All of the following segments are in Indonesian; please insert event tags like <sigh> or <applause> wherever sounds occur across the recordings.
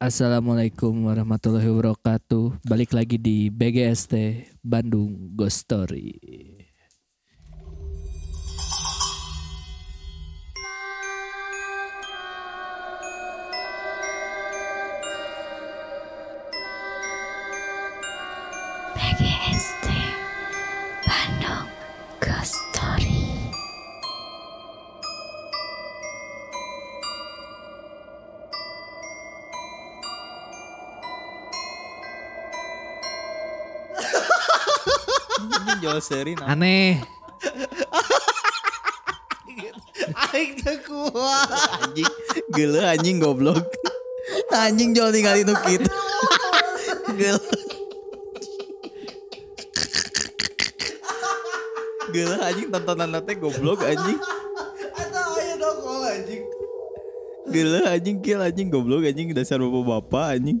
Assalamualaikum warahmatullahi wabarakatuh. Balik lagi di BGST Bandung Ghost Story. Seri nah. Aneh. Aing teu kuat. Anjing, geuleuh anjing goblok. Anjing jual tinggalin nu kitu. Geuleuh. Geuleuh anjing tontonan teh goblok anjing. Ada ayo dong anjing. Geuleuh anjing kill anjing goblok anjing dasar bapak-bapak anjing.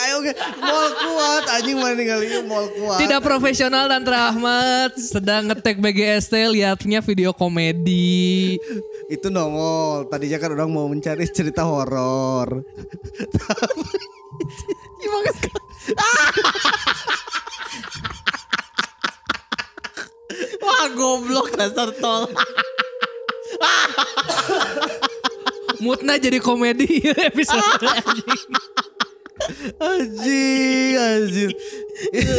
Ayo ge mall kuat anjing mana ningali ieu mall kuat. Tidak profesional dan Rahmat sedang ngetek BGST lihatnya video komedi. Itu nongol. Tadinya kan orang mau mencari cerita horor. Wah goblok dasar tol. Moodnya jadi komedi <laughs> episode anjing. Anjing, anjing.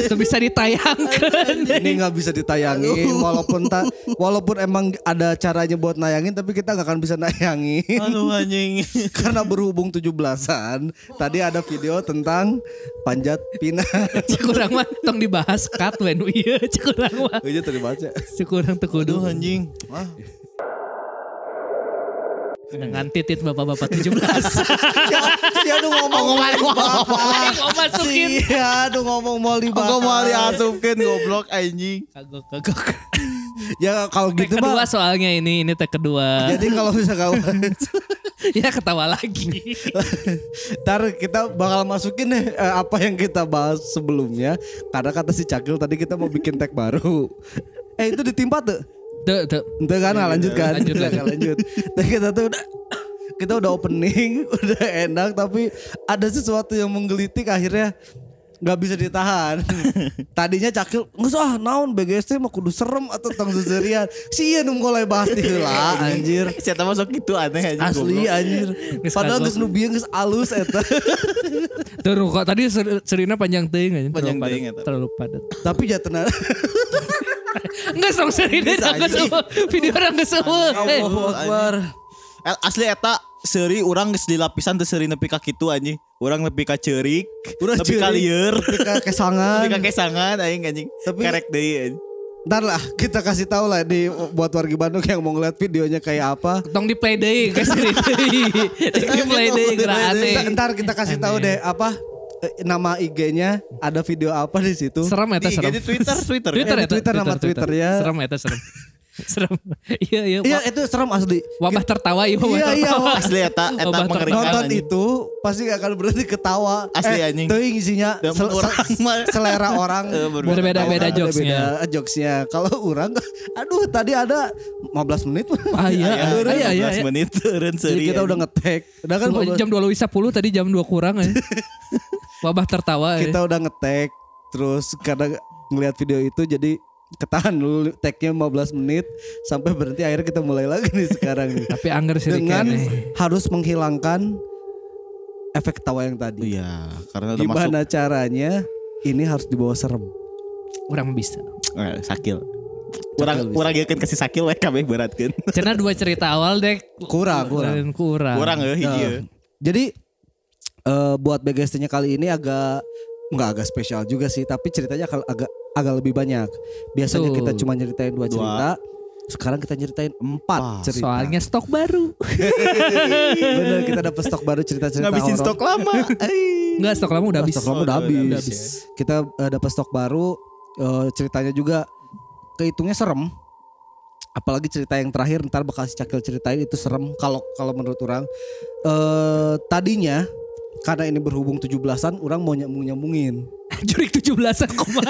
Itu bisa ditayangkan. Ini nggak bisa ditayangin walaupun tak walaupun emang ada caranya buat nayangin tapi kita nggak akan bisa nayangin Aduh anjing. <laughs> karena berhubung 17-an. Tadi ada video tentang panjat pinang. Cikurang mah tong dibahas cut when iya cikurang mah. Iya tadi baca. Cikurang teu kudu. Aduh anjing. Wah. Dengan titit bapak-bapak 17. Si <laughs> aduh ngomong mau dibahas. Mau masukin. Si aduh ngomong mau dibahas. Aku mau diasupkeun goblok anjing. Kagok kagok. Ya kalau gitu kedua mah. soalnya ini ini tag kedua. Jadi kalau misalkan <laughs> ya ketawa lagi. <laughs> Ntar kita bakal masukin deh eh, apa yang kita bahas sebelumnya Karena kata si Cakil tadi kita mau bikin tag baru Eh itu ditimpa tuh Tuh, tuh. Itu kan nah, lanjut kan? Lanjut, Lanjut, lanjut. Nah, kita tuh udah Kita udah opening <laughs> Udah enak Tapi ada sesuatu yang menggelitik akhirnya nggak bisa ditahan. <laughs> Tadinya Cakil Nggak usah naon BGST mah kudu serem Atau tentang seserian. Si iya nung mulai bahas heula anjir. <laughs> Siapa masuk itu aneh anjing Asli anjir. Padahal geus nu bieu geus alus eta. Tuh kok tadi ser- serina panjang teuing aja. Panjang terlalu teuing eta. Terlalu padat. Tapi jatena Enggak song anjing. semua. Video orang enggak semua. Eh, Akbar. Eh, Asli eta seri orang geus di lapisan teu seri nepi ka kitu anjing. Urang nepi ka ceurik, Urang nepi ka lieur, nepi ka kesangan. nepi ka kesangan aing anjing. Tapi- Kerek deui anjing. Ntar lah kita kasih tahu lah di buat warga Bandung yang mau ngeliat videonya kayak apa. tong di play deui guys di play deui gerak aneh. Ntar, kita kasih tahu deh apa nama IG-nya ada video apa di situ. Serem Di serem. Di Twitter, <laughs> Twitter. Twitter Eh, di eta. Twitter, nama Twitternya. Serem eta serem. Serem. Iya iya. Iya itu serem asli. Wabah tertawa iya wabah Iya iya. tertawa. Asli eta eta Obat mengerikan Nonton anjing. itu pasti gak akan berhenti ketawa. Asli, eh, anjing. teuing isinya sel- orang selera orang <laughs> Eh, berbeda. Berbeda-beda Orang jokesnya. beda-beda jokesnya. Kalau orang, <laughs> aduh tadi ada 15 menit. <laughs> Ah iya. Ah, iya iya. 15 iya. menit turun Jadi kita udah ngetek. Udah kan 15 jam 2.10 tadi jam 2 kurang ya. Wabah tertawa ya. kita udah ngetek terus karena ngelihat video itu jadi ketahan dulu tagnya 15 menit sampai berhenti akhirnya kita mulai lagi nih sekarang nih <laughs> Tapi anggar sih dengan harus menghilangkan efek tawa yang tadi Iya, karena udah masuk gimana caranya ini harus dibawa serem Orang bisa. eh, sakil. Orang bisa. orang kan kasih sakil we kabeh berat kan. <laughs> Karena dua cerita awal dek kurang kurang kurang. kurang. Kurang ya hiji. Nah, jadi eh, buat BGST-nya kali ini agak nggak agak spesial juga sih tapi ceritanya agak agak, lebih banyak biasanya Betul. kita cuma nyeritain dua Dua. cerita sekarang kita nyeritain empat Empat. cerita Soalnya stok baru. <laughs> Bener kita dapat stok baru cerita-cerita Ngabisin horor. stok lama. <laughs> Enggak stok lama udah habis. Stok lama Oh, udah udah- habis. udah habis Kita eh, dapat stok baru eh, ceritanya juga kehitungnya serem. Apalagi cerita yang terakhir ntar bakal si Cakil ceritain itu serem kalau kalau menurut orang. Eh tadinya karena ini berhubung 17-an orang mau nyambung nyambungin. <laughs> Jurik 17-an koma.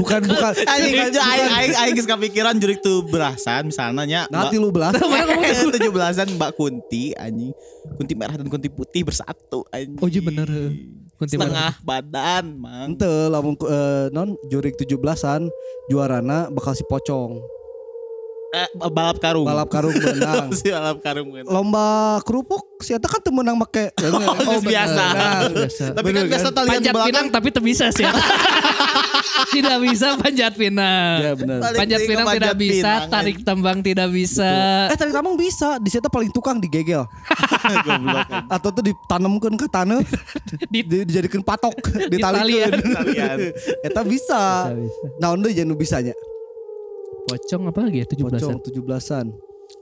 Bukan bukan. Aja aing aing aing geus kepikiran jurik tuh berasan misalnya nya. Nanti lu belas. <laughs> <laughs> tujuh belasan Mbak Kunti anjing. Kunti merah dan kunti putih bersatu anjing. Oh, iya bener. Kunti Setengah badan, Mang. Ente lamun eh, non jurik 17-an juarana bakal si pocong. Eh, balap karung. Balap karung menang. <laughs> si balap karung kan. Lomba kerupuk si eta kan teu meunang make <laughs> Oh, biasa. biasa. Tapi kan Bener biasa kan? talian di Panjat belakang. pinang tapi tak bisa sih. <laughs> tidak bisa panjat pinang. Ya benar. Panjat pinang panjat tidak bisa, pinang, tarik tambang tidak bisa. Eh tadi tamang bisa, di situ paling tukang digegel. Goblok. Atau tuh ditanamkeun ke tanah, Di- di, dijadikan patok, ditalikeun. Talian. Eta bisa. Bisa, bisa. Nah, udah jangan bisanya. Pocong apa lagi ya 17-an? Pocong 17-an.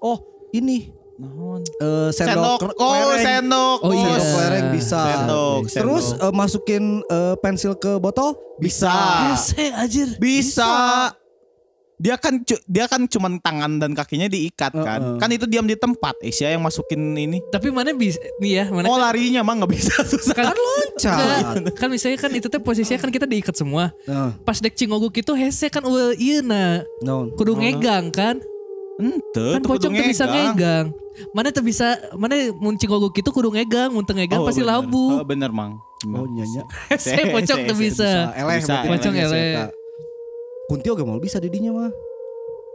Oh, ini eh sendok, Sendok. Oh, kelereng. sendok. Oh, iya. Sendok kelereng bisa. Sendok. Terus sendok. eh, masukin eh, pensil ke botol bisa. Hese anjir. Bisa. Dia kan dia kan cuman tangan dan kakinya diikat kan. Heeh. Kan itu diam di tempat. Asia yang masukin ini. Tapi mana bisa nih ya, mana Oh larinya mah nggak bisa susah. kan, Loncat. Enggak, kan misalnya kan itu teh posisinya kan kita diikat semua. Nah, Pas dek cingoguk itu hese kan ulah ieu na. non. Kudu ngegang kan? Ente, Kan tuh pocong tuh bisa ngegang. Mana tuh bisa mana mun cingoguk itu kudu ngegang, mun ngegang Oh, pasti bener. labu. Oh, bener, Mang. Oh nyanya. <laughs> Hese pocong tuh bisa. Eleh Pocong eleh. Kunti oge mau bisa didinya mah.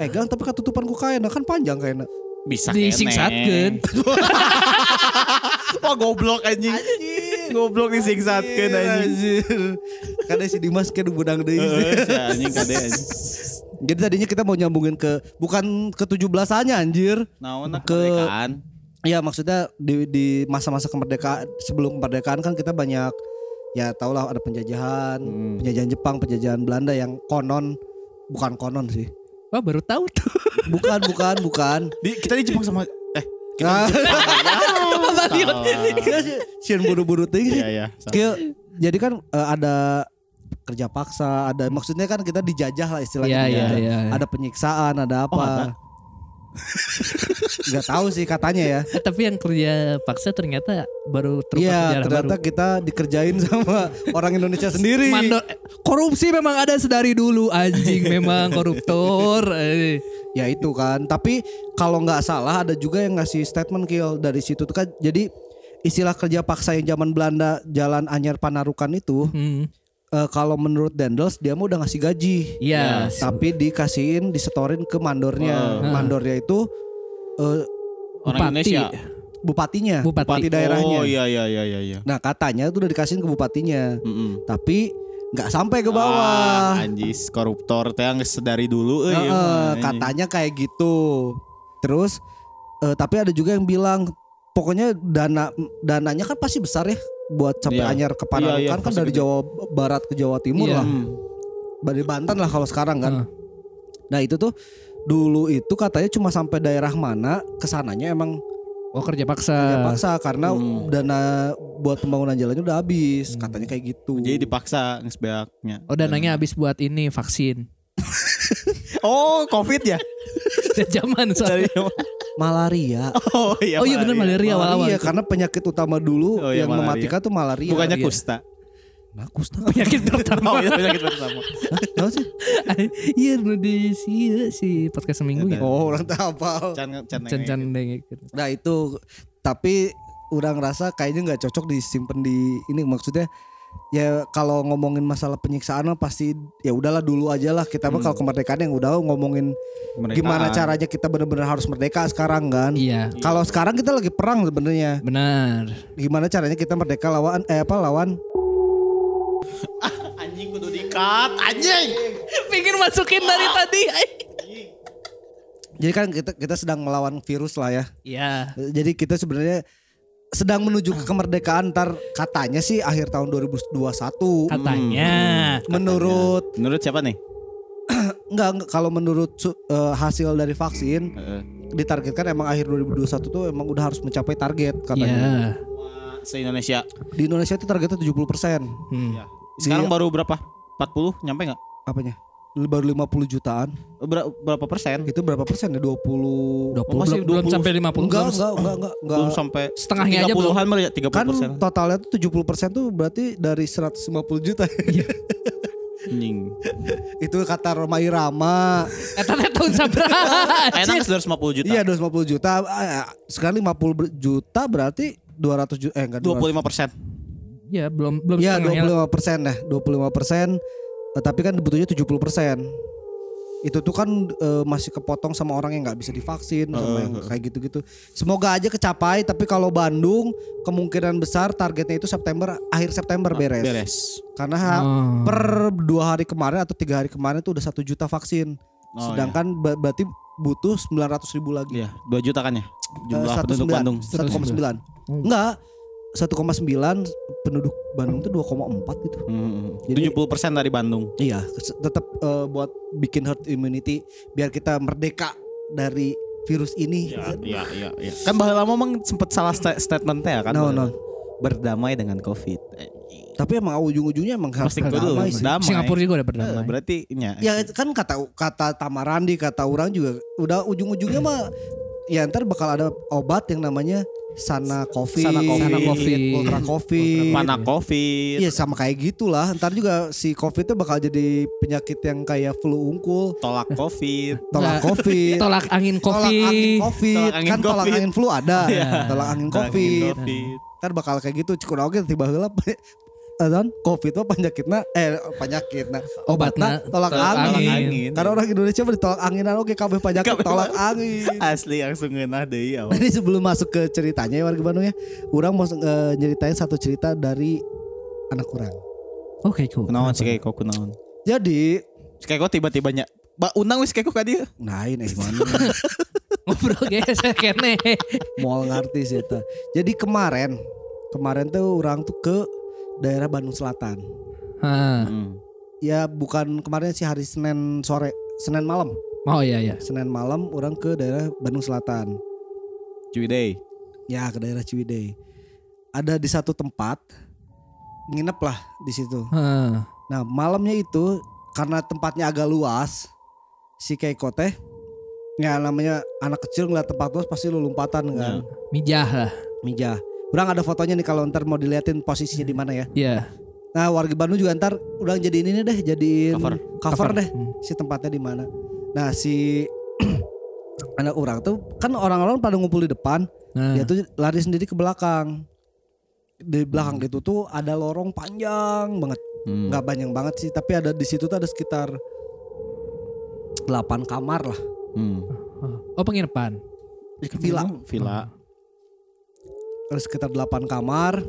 Eh gang tapi katutupan ku kaena kan panjang kaena. Bisa Disingsatkeun. <laughs> Wah goblok anjing. Goblok disingsatkeun anjing. Kadang si Dimas ke budang deui. Si anjing kade anjing. Jadi tadinya kita mau nyambungin ke bukan ke 17-annya anjir. Naon Ke- kemerdekaan. Ya maksudnya di di masa-masa kemerdekaan sebelum kemerdekaan kan kita banyak ya tau lah ada penjajahan, Hmm. penjajahan Jepang, penjajahan Belanda yang konon bukan konon sih. Wah baru tahu tuh. Bukan, bukan, bukan. Di, kita di Jepang sama eh kita Ah. di Jepang. <laughs> Baliot. Iya buru-buru teuing sih. Iya iya. jadi kan eh, ada kerja paksa, ada maksudnya kan kita dijajah lah istilahnya. Iya, iya, dijajah. iya. Ada penyiksaan, ada apa? Oh, ada? <laughs> Gak tahu sih katanya ya. Eh, tapi yang kerja paksa ternyata baru terungkap Iya, ternyata baru. kita dikerjain sama <laughs> orang Indonesia sendiri. Mandor, eh, korupsi memang ada sedari dulu anjing <laughs> memang koruptor. Eh. Ya itu kan. Tapi kalau nggak salah ada juga yang ngasih statement kill dari situ tuh kan. Jadi istilah kerja paksa yang zaman Belanda Jalan Anyar Panarukan itu Hmm. Eh, kalau menurut Dendels dia mah udah ngasih gaji. Iya. Tapi dikasihin disetorin ke mandornya. Oh. Mandornya itu eh, Orang Bupati. Indonesia. bupatinya, Bupati. bupati daerahnya. Oh iya iya iya iya iya. Nah katanya itu udah dikasihin ke bupatinya, Mm-mm. tapi nggak sampai ke Ah, bawah. anjis koruptor teh sedari dulu euy. Heeh, mah, anjing. katanya kayak gitu. Terus eh, tapi ada juga yang bilang pokoknya dana dananya kan pasti besar ya buat sampai Iya. anyar ke Panarukan iya, kan pasti dari gede. Jawa Barat ke Jawa Timur Iya. lah. Hmm. Dari Banten lah kalau sekarang kan. Heeh. Nah, itu tuh dulu itu katanya cuma sampai daerah mana ke sananya emang Oh kerja paksa. kerja paksa karena Hmm. dana buat pembangunan jalannya udah habis katanya kayak gitu. Jadi dipaksa geus beaknya. Oh dananya habis buat ini vaksin. <laughs> Oh, Covid ya? <laughs> Zaman soalnya. Dari malaria. <laughs> Oh iya. Oh iya benar malaria awal-awal. Malaria karena penyakit utama dulu Oh, iya, yang malaria. mematikan tuh malaria. Bukannya Iya. kusta. Nah, kusta. <laughs> <laughs> Penyakit pertama. Oh iya penyakit pertama. Tahu sih? Iya nu di si si podcast seminggu ya. Oh, orang tahu apa. Can can deng. Nah, itu tapi orang rasa kayaknya nggak cocok disimpan di ini maksudnya ya kalau ngomongin masalah penyiksaan mah pasti ya udahlah dulu aja lah kita mah Hmm. kalau kemerdekaan yang udah ngomongin gimana caranya kita benar-benar harus merdeka sekarang kan. Iya. Kalau sekarang kita lagi perang sebenarnya. Benar. Gimana caranya kita merdeka lawan eh apa lawan <laughs> anjing kudu dikat anjing. <laughs> Pingin masukin dari tadi. Jadi kan kita kita sedang melawan virus lah ya. Iya. Jadi kita sebenarnya sedang menuju ke kemerdekaan ntar katanya sih akhir tahun 2021. Katanya. Menurut Menurut siapa nih? <clears throat> enggak, enggak, kalau menurut eh, hasil dari vaksin Heeh. ditargetkan emang akhir 2021 tuh emang udah harus mencapai target Iya. katanya. Se Indonesia. Di Indonesia itu targetnya 70%. Hmm. Ya. Sekarang Di- baru berapa? 40 nyampe nggak? Apanya? Baru 50 jutaan. Ber- berapa persen? Itu berapa persen ya? 20 20, masih belum, belum 20. sampai 50 Enggak, belum. enggak, enggak, enggak, enggak. Belum sampai Setengahnya aja belum. 30-an malah ya, 30 Kan persen. totalnya tuh 70 persen tuh berarti dari 150 juta. <laughs> Anjing. itu kata Roma Irama. <laughs> Eta teh tahun sabaraha? <laughs> Enak 250 juta. Iya 250 juta. Ah, Sekarang 50 ber- juta berarti 200 juta. Eh enggak 25 persen. Ya, belum belum Iya setengahnya. 25 persen dah. 25 persen. Tapi kan butuhnya 70 persen. Itu tuh kan eh, masih kepotong sama orang yang nggak bisa divaksin sama yang kayak gitu-gitu. Semoga aja kecapai. Tapi kalau Bandung kemungkinan besar targetnya itu September akhir September beres. Beres. Karena Oh. per dua hari kemarin atau tiga hari kemarin tuh udah satu juta vaksin. Oh, Sedangkan ba- berarti butuh 900 ribu lagi. Iya, 2 juta kan ya? Jumlah Eh, penduduk 1,9. Bandung. 1,9. Hmm. Enggak. 1,9 penduduk Bandung tuh 2,4 gitu. Hmm. Jadi- 70 persen dari Bandung. Iya, tetap eh, buat bikin herd immunity biar kita merdeka dari virus ini. Iya, iya, iya. Kan bahwa lama emang sempet salah sta- statementnya kan. No, no. Berdamai dengan Covid. Tapi emang ujung-ujungnya emang harus berdamai sih. damai. Singapura juga udah Eh, berdamai. berarti nya. Ya kan kata kata Tamarandi, kata orang juga udah ujung-ujungnya mah ya ntar bakal ada obat yang namanya Sana Covid, Sana Covid. Sana Covid. Ultra Covid. Mana Covid. Iya sama kayak gitulah. Ntar juga si Covid itu bakal jadi penyakit yang kayak flu unggul, Tolak Covid. <laughs> tolak Nggak. Covid, Tolak angin tolak angin. Covid, Tolak angin kan tolak Covid. angin flu ada, Iya. tolak angin Tolak Covid. Covid. Ntar bakal kayak gitu. Cukup oke tiba <laughs> Adon, Covid mah penyakitna eh penyakitna Obatna tolak, tolak angin. angin. Karena orang Indonesia mah ditolak anginan oke kabeh penyakit tolak angin. Asli langsung ngeunah deui awal. Jadi sebelum masuk ke ceritanya ya warga Bandung ya, orang mau eh, nyeritain satu cerita dari anak orang. Oke, cool. Kunaon sih kayak kok kunaon. Jadi, Si kayak kok tiba-tiba nya Ba undang wis kayak kok ka dieu. nah ini mana <laughs> Ngobrol guys, kene. mau ngerti sih eta. Jadi kemarin, kemarin tuh orang tuh ke daerah Bandung Selatan. Hah. Hmm. Ya bukan kemarin sih hari Senin sore, Senin malam. Oh iya iya. Senin malam orang ke daerah Bandung Selatan. Ciwidey. Ya ke daerah Ciwidey. Ada di satu tempat nginep lah di situ. Hah. Nah malamnya itu karena tempatnya agak luas, si Keiko teh, ya namanya anak kecil ngeliat tempat luas pasti lu lompatan kan, Mijah lah. mijah. Kurang ada fotonya nih kalau ntar mau diliatin posisinya di mana ya. Iya. Nah warga Bandung juga ntar udah jadiin ini deh, jadiin Cover. cover, deh Hmm. si tempatnya di mana. Nah si <clears throat> anak orang tuh kan orang-orang pada ngumpul di depan, Nah. dia tuh lari sendiri ke belakang. Di belakang itu tuh ada lorong panjang banget. Hmm. nggak banyak banget sih tapi ada di situ tuh ada sekitar 8 kamar lah Hmm. Oh penginapan. Villa. Villa. Ada sekitar 8 kamar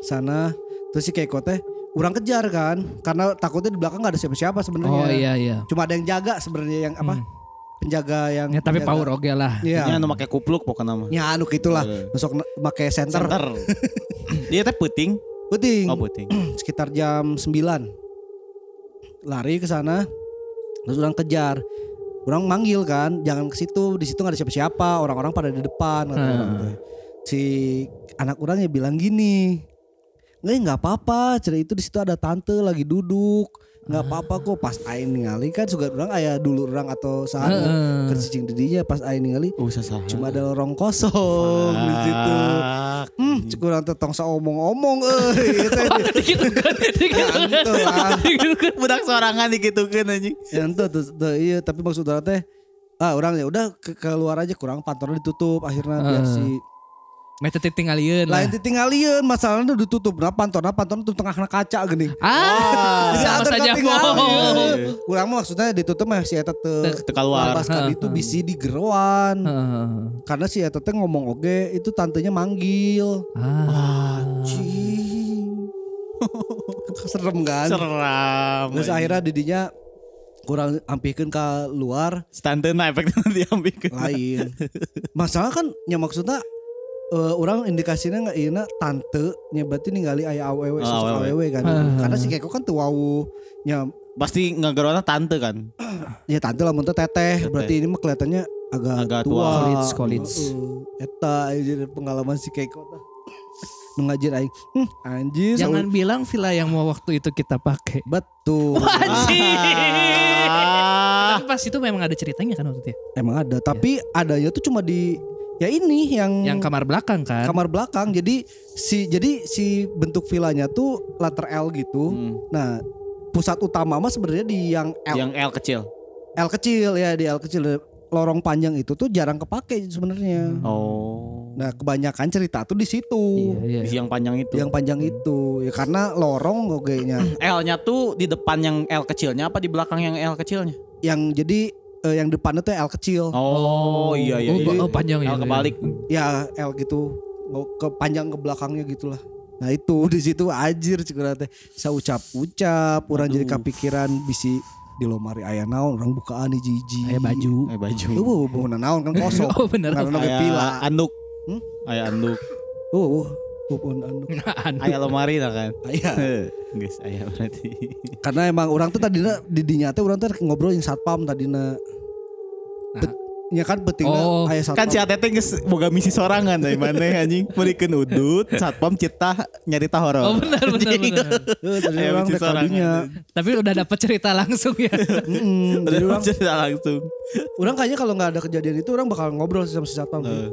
sana terus si Keiko teh kurang kejar kan karena takutnya di belakang nggak ada siapa-siapa sebenarnya Oh iya iya. cuma ada yang jaga sebenarnya yang apa Hmm. penjaga yang Ya, tapi penjaga. power oke lah. Nya iya anu make kupluk pokoknya mah. ya anu gitulah Eh. nusuk make center, Center. <laughs> Dia teh puting. puting Oh puting. <clears throat> sekitar jam 9 lari ke sana terus orang kejar orang manggil kan jangan ke situ di situ nggak ada siapa-siapa orang-orang pada di depan kata Hmm. Si anak orangnya bilang gini nggak nggak apa-apa cerita itu di situ ada tante lagi duduk nggak apa-apa kok pas aing ningali kan juga orang ayah dulu orang atau saat Heeh. ke cicing didinya pas aing ningali Oh salah. cuma ada lorong kosong di situ hmm cek urang teh tong omong-omong euy <laughs> Itu Dikit kan. Dikit Ya, ente lah. budak sorangan dikitukeun anjing. Ya ente tuh, iya tapi maksud orang teh ah orang ya udah ke keluar aja kurang kantornya ditutup akhirnya biar si Mete titingalieun lah. lain ditinggalieun masalahnya udah ditutup nah pantorna pantorna tuh tengah kaca gini Ah, Jadi sama saja bohong. kurang mah maksudnya ditutup mah si eta teu Teu keluar. lepaskan Heeh. itu bisi di geroan Heeh. karena si eta teh ngomong oge itu tantenya manggil Ah. Cing. <laughs> serem kan Seram. terus akhirnya didinya kurang ampihkeun ke luar Stantena efeknya <laughs> diambilkeun. lain masalah kan ya maksudnya eh, orang indikasinya nggak ina tante nya berarti ningali ayah awewe Oh, sosok awewe. awewe kan Hmm. karena si Keko kan tuh wau nya Pasti ngagerona tante kan. <clears throat> ya tante lah muntah teteh berarti ini mah kelihatannya agak, Agak tua tua. College, college. Heeh. eta jadi pengalaman si Keko. Nu ngajin aing. Hmm, anjir. Jangan bilang villa yang mau waktu itu kita pakai. betul. <laughs> Ah. Tapi pas itu memang ada ceritanya kan waktu itu ya? Emang ada, tapi adanya tuh cuma di ya ini yang Yang kamar belakang kan? kamar belakang. Jadi si jadi si bentuk villanya tuh letter L gitu. Hmm. Nah, pusat utama mah sebenarnya di yang L, Yang L kecil. L kecil ya, di L kecil. Lorong panjang itu tuh jarang kepake sebenarnya. Oh. Nah, kebanyakan cerita tuh di situ. Iya, iya. Di yang panjang itu. Yang panjang itu ya karena lorong kayaknya <clears throat> L-nya tuh di depan yang L kecilnya apa di belakang yang L kecilnya? yang jadi eh, yang depannya tuh L kecil. Oh, iya iya. Oh, iya. oh, panjang ya. L kebalik. Ya L gitu. Ke panjang ke belakangnya gitulah. Nah itu <laughs> di situ ajir teh. Saucap-ucap orang jadi Aduh. kepikiran bisi di lomari aya naon orang bukaan di jiji. Kayak baju. Eh baju. Uh, uh, naon kan kosong. <laughs> Oh bener. Karena Aya pila. anduk. Hmm? Aya anduk. Uh, uh, uh, pun anu. <laughs> Anu. Aya lemari lah kan. Aya. <laughs> Guys, aya berarti. <laughs> Karena emang orang tuh tadinya di dinya teh orang tuh ngobrol yang satpam tadinya. Bet, ya kan betingna Oh. aya satpam. Kan si Atete geus boga misi sorangan dari mana anjing Merikeun udut satpam cita nyarita horor. Oh benar benar benar. Orang misi sorangan. Tapi udah dapat cerita langsung ya. Mm-mm, Jadi orang cerita langsung. Orang kayaknya kalau nggak ada kejadian itu orang bakal ngobrol sih sama si satpam. tuh.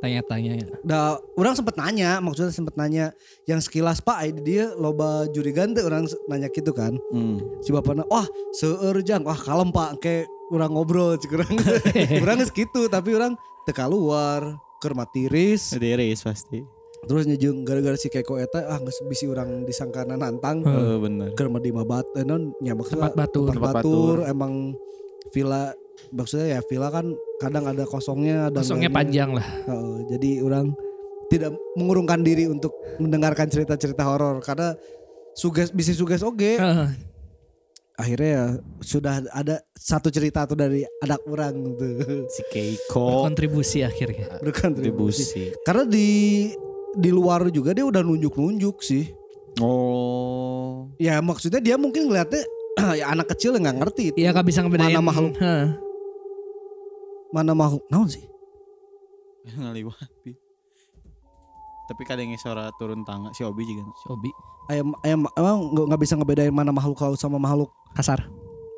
Tanya-tanya ya. Dah, orang sempet nanya, maksudnya sempet nanya yang sekilas Pak, ini dia loba jurigan tuh orang nanya gitu kan. hmm. Si bapaknya, wah seueur jang, wah kalem Pak, kayak orang ngobrol, cik orang. orang <laughs> geus gitu, tapi orang teka luar, keur matiris, Diris pasti. terus nyejeng gara-gara si Keko eta, ah geus bisi orang disangkana nantang. Eh bener. Keur mah di Mabat, eh, non, ya maksudnya Tempat batur. tempat Tempat batur, emang villa maksudnya ya villa kan kadang ada kosongnya ada Kosongnya enggaknya. panjang lah. Heeh, jadi orang tidak mengurungkan diri untuk mendengarkan cerita-cerita horor karena suges bisa suges oge. Heeh. Akhirnya ya sudah ada satu cerita tuh dari anak orang tuh Si Keiko Kontribusi akhirnya. berkontribusi. kontribusi. Karena di di luar juga dia udah nunjuk-nunjuk sih. Oh. Ya maksudnya dia mungkin ngeliatnya <clears throat> ya anak kecil yang nggak ngerti itu. Iya gak bisa ngebedain. Mana makhluk? Heeh. Mana makhluk naon sih? <laughs> Ngaliwati. Tapi kadang suara turun tangga si Obi juga. Sobi. Ayam ayam emang nggak nggak bisa ngebedain mana makhluk halus sama makhluk Kasar.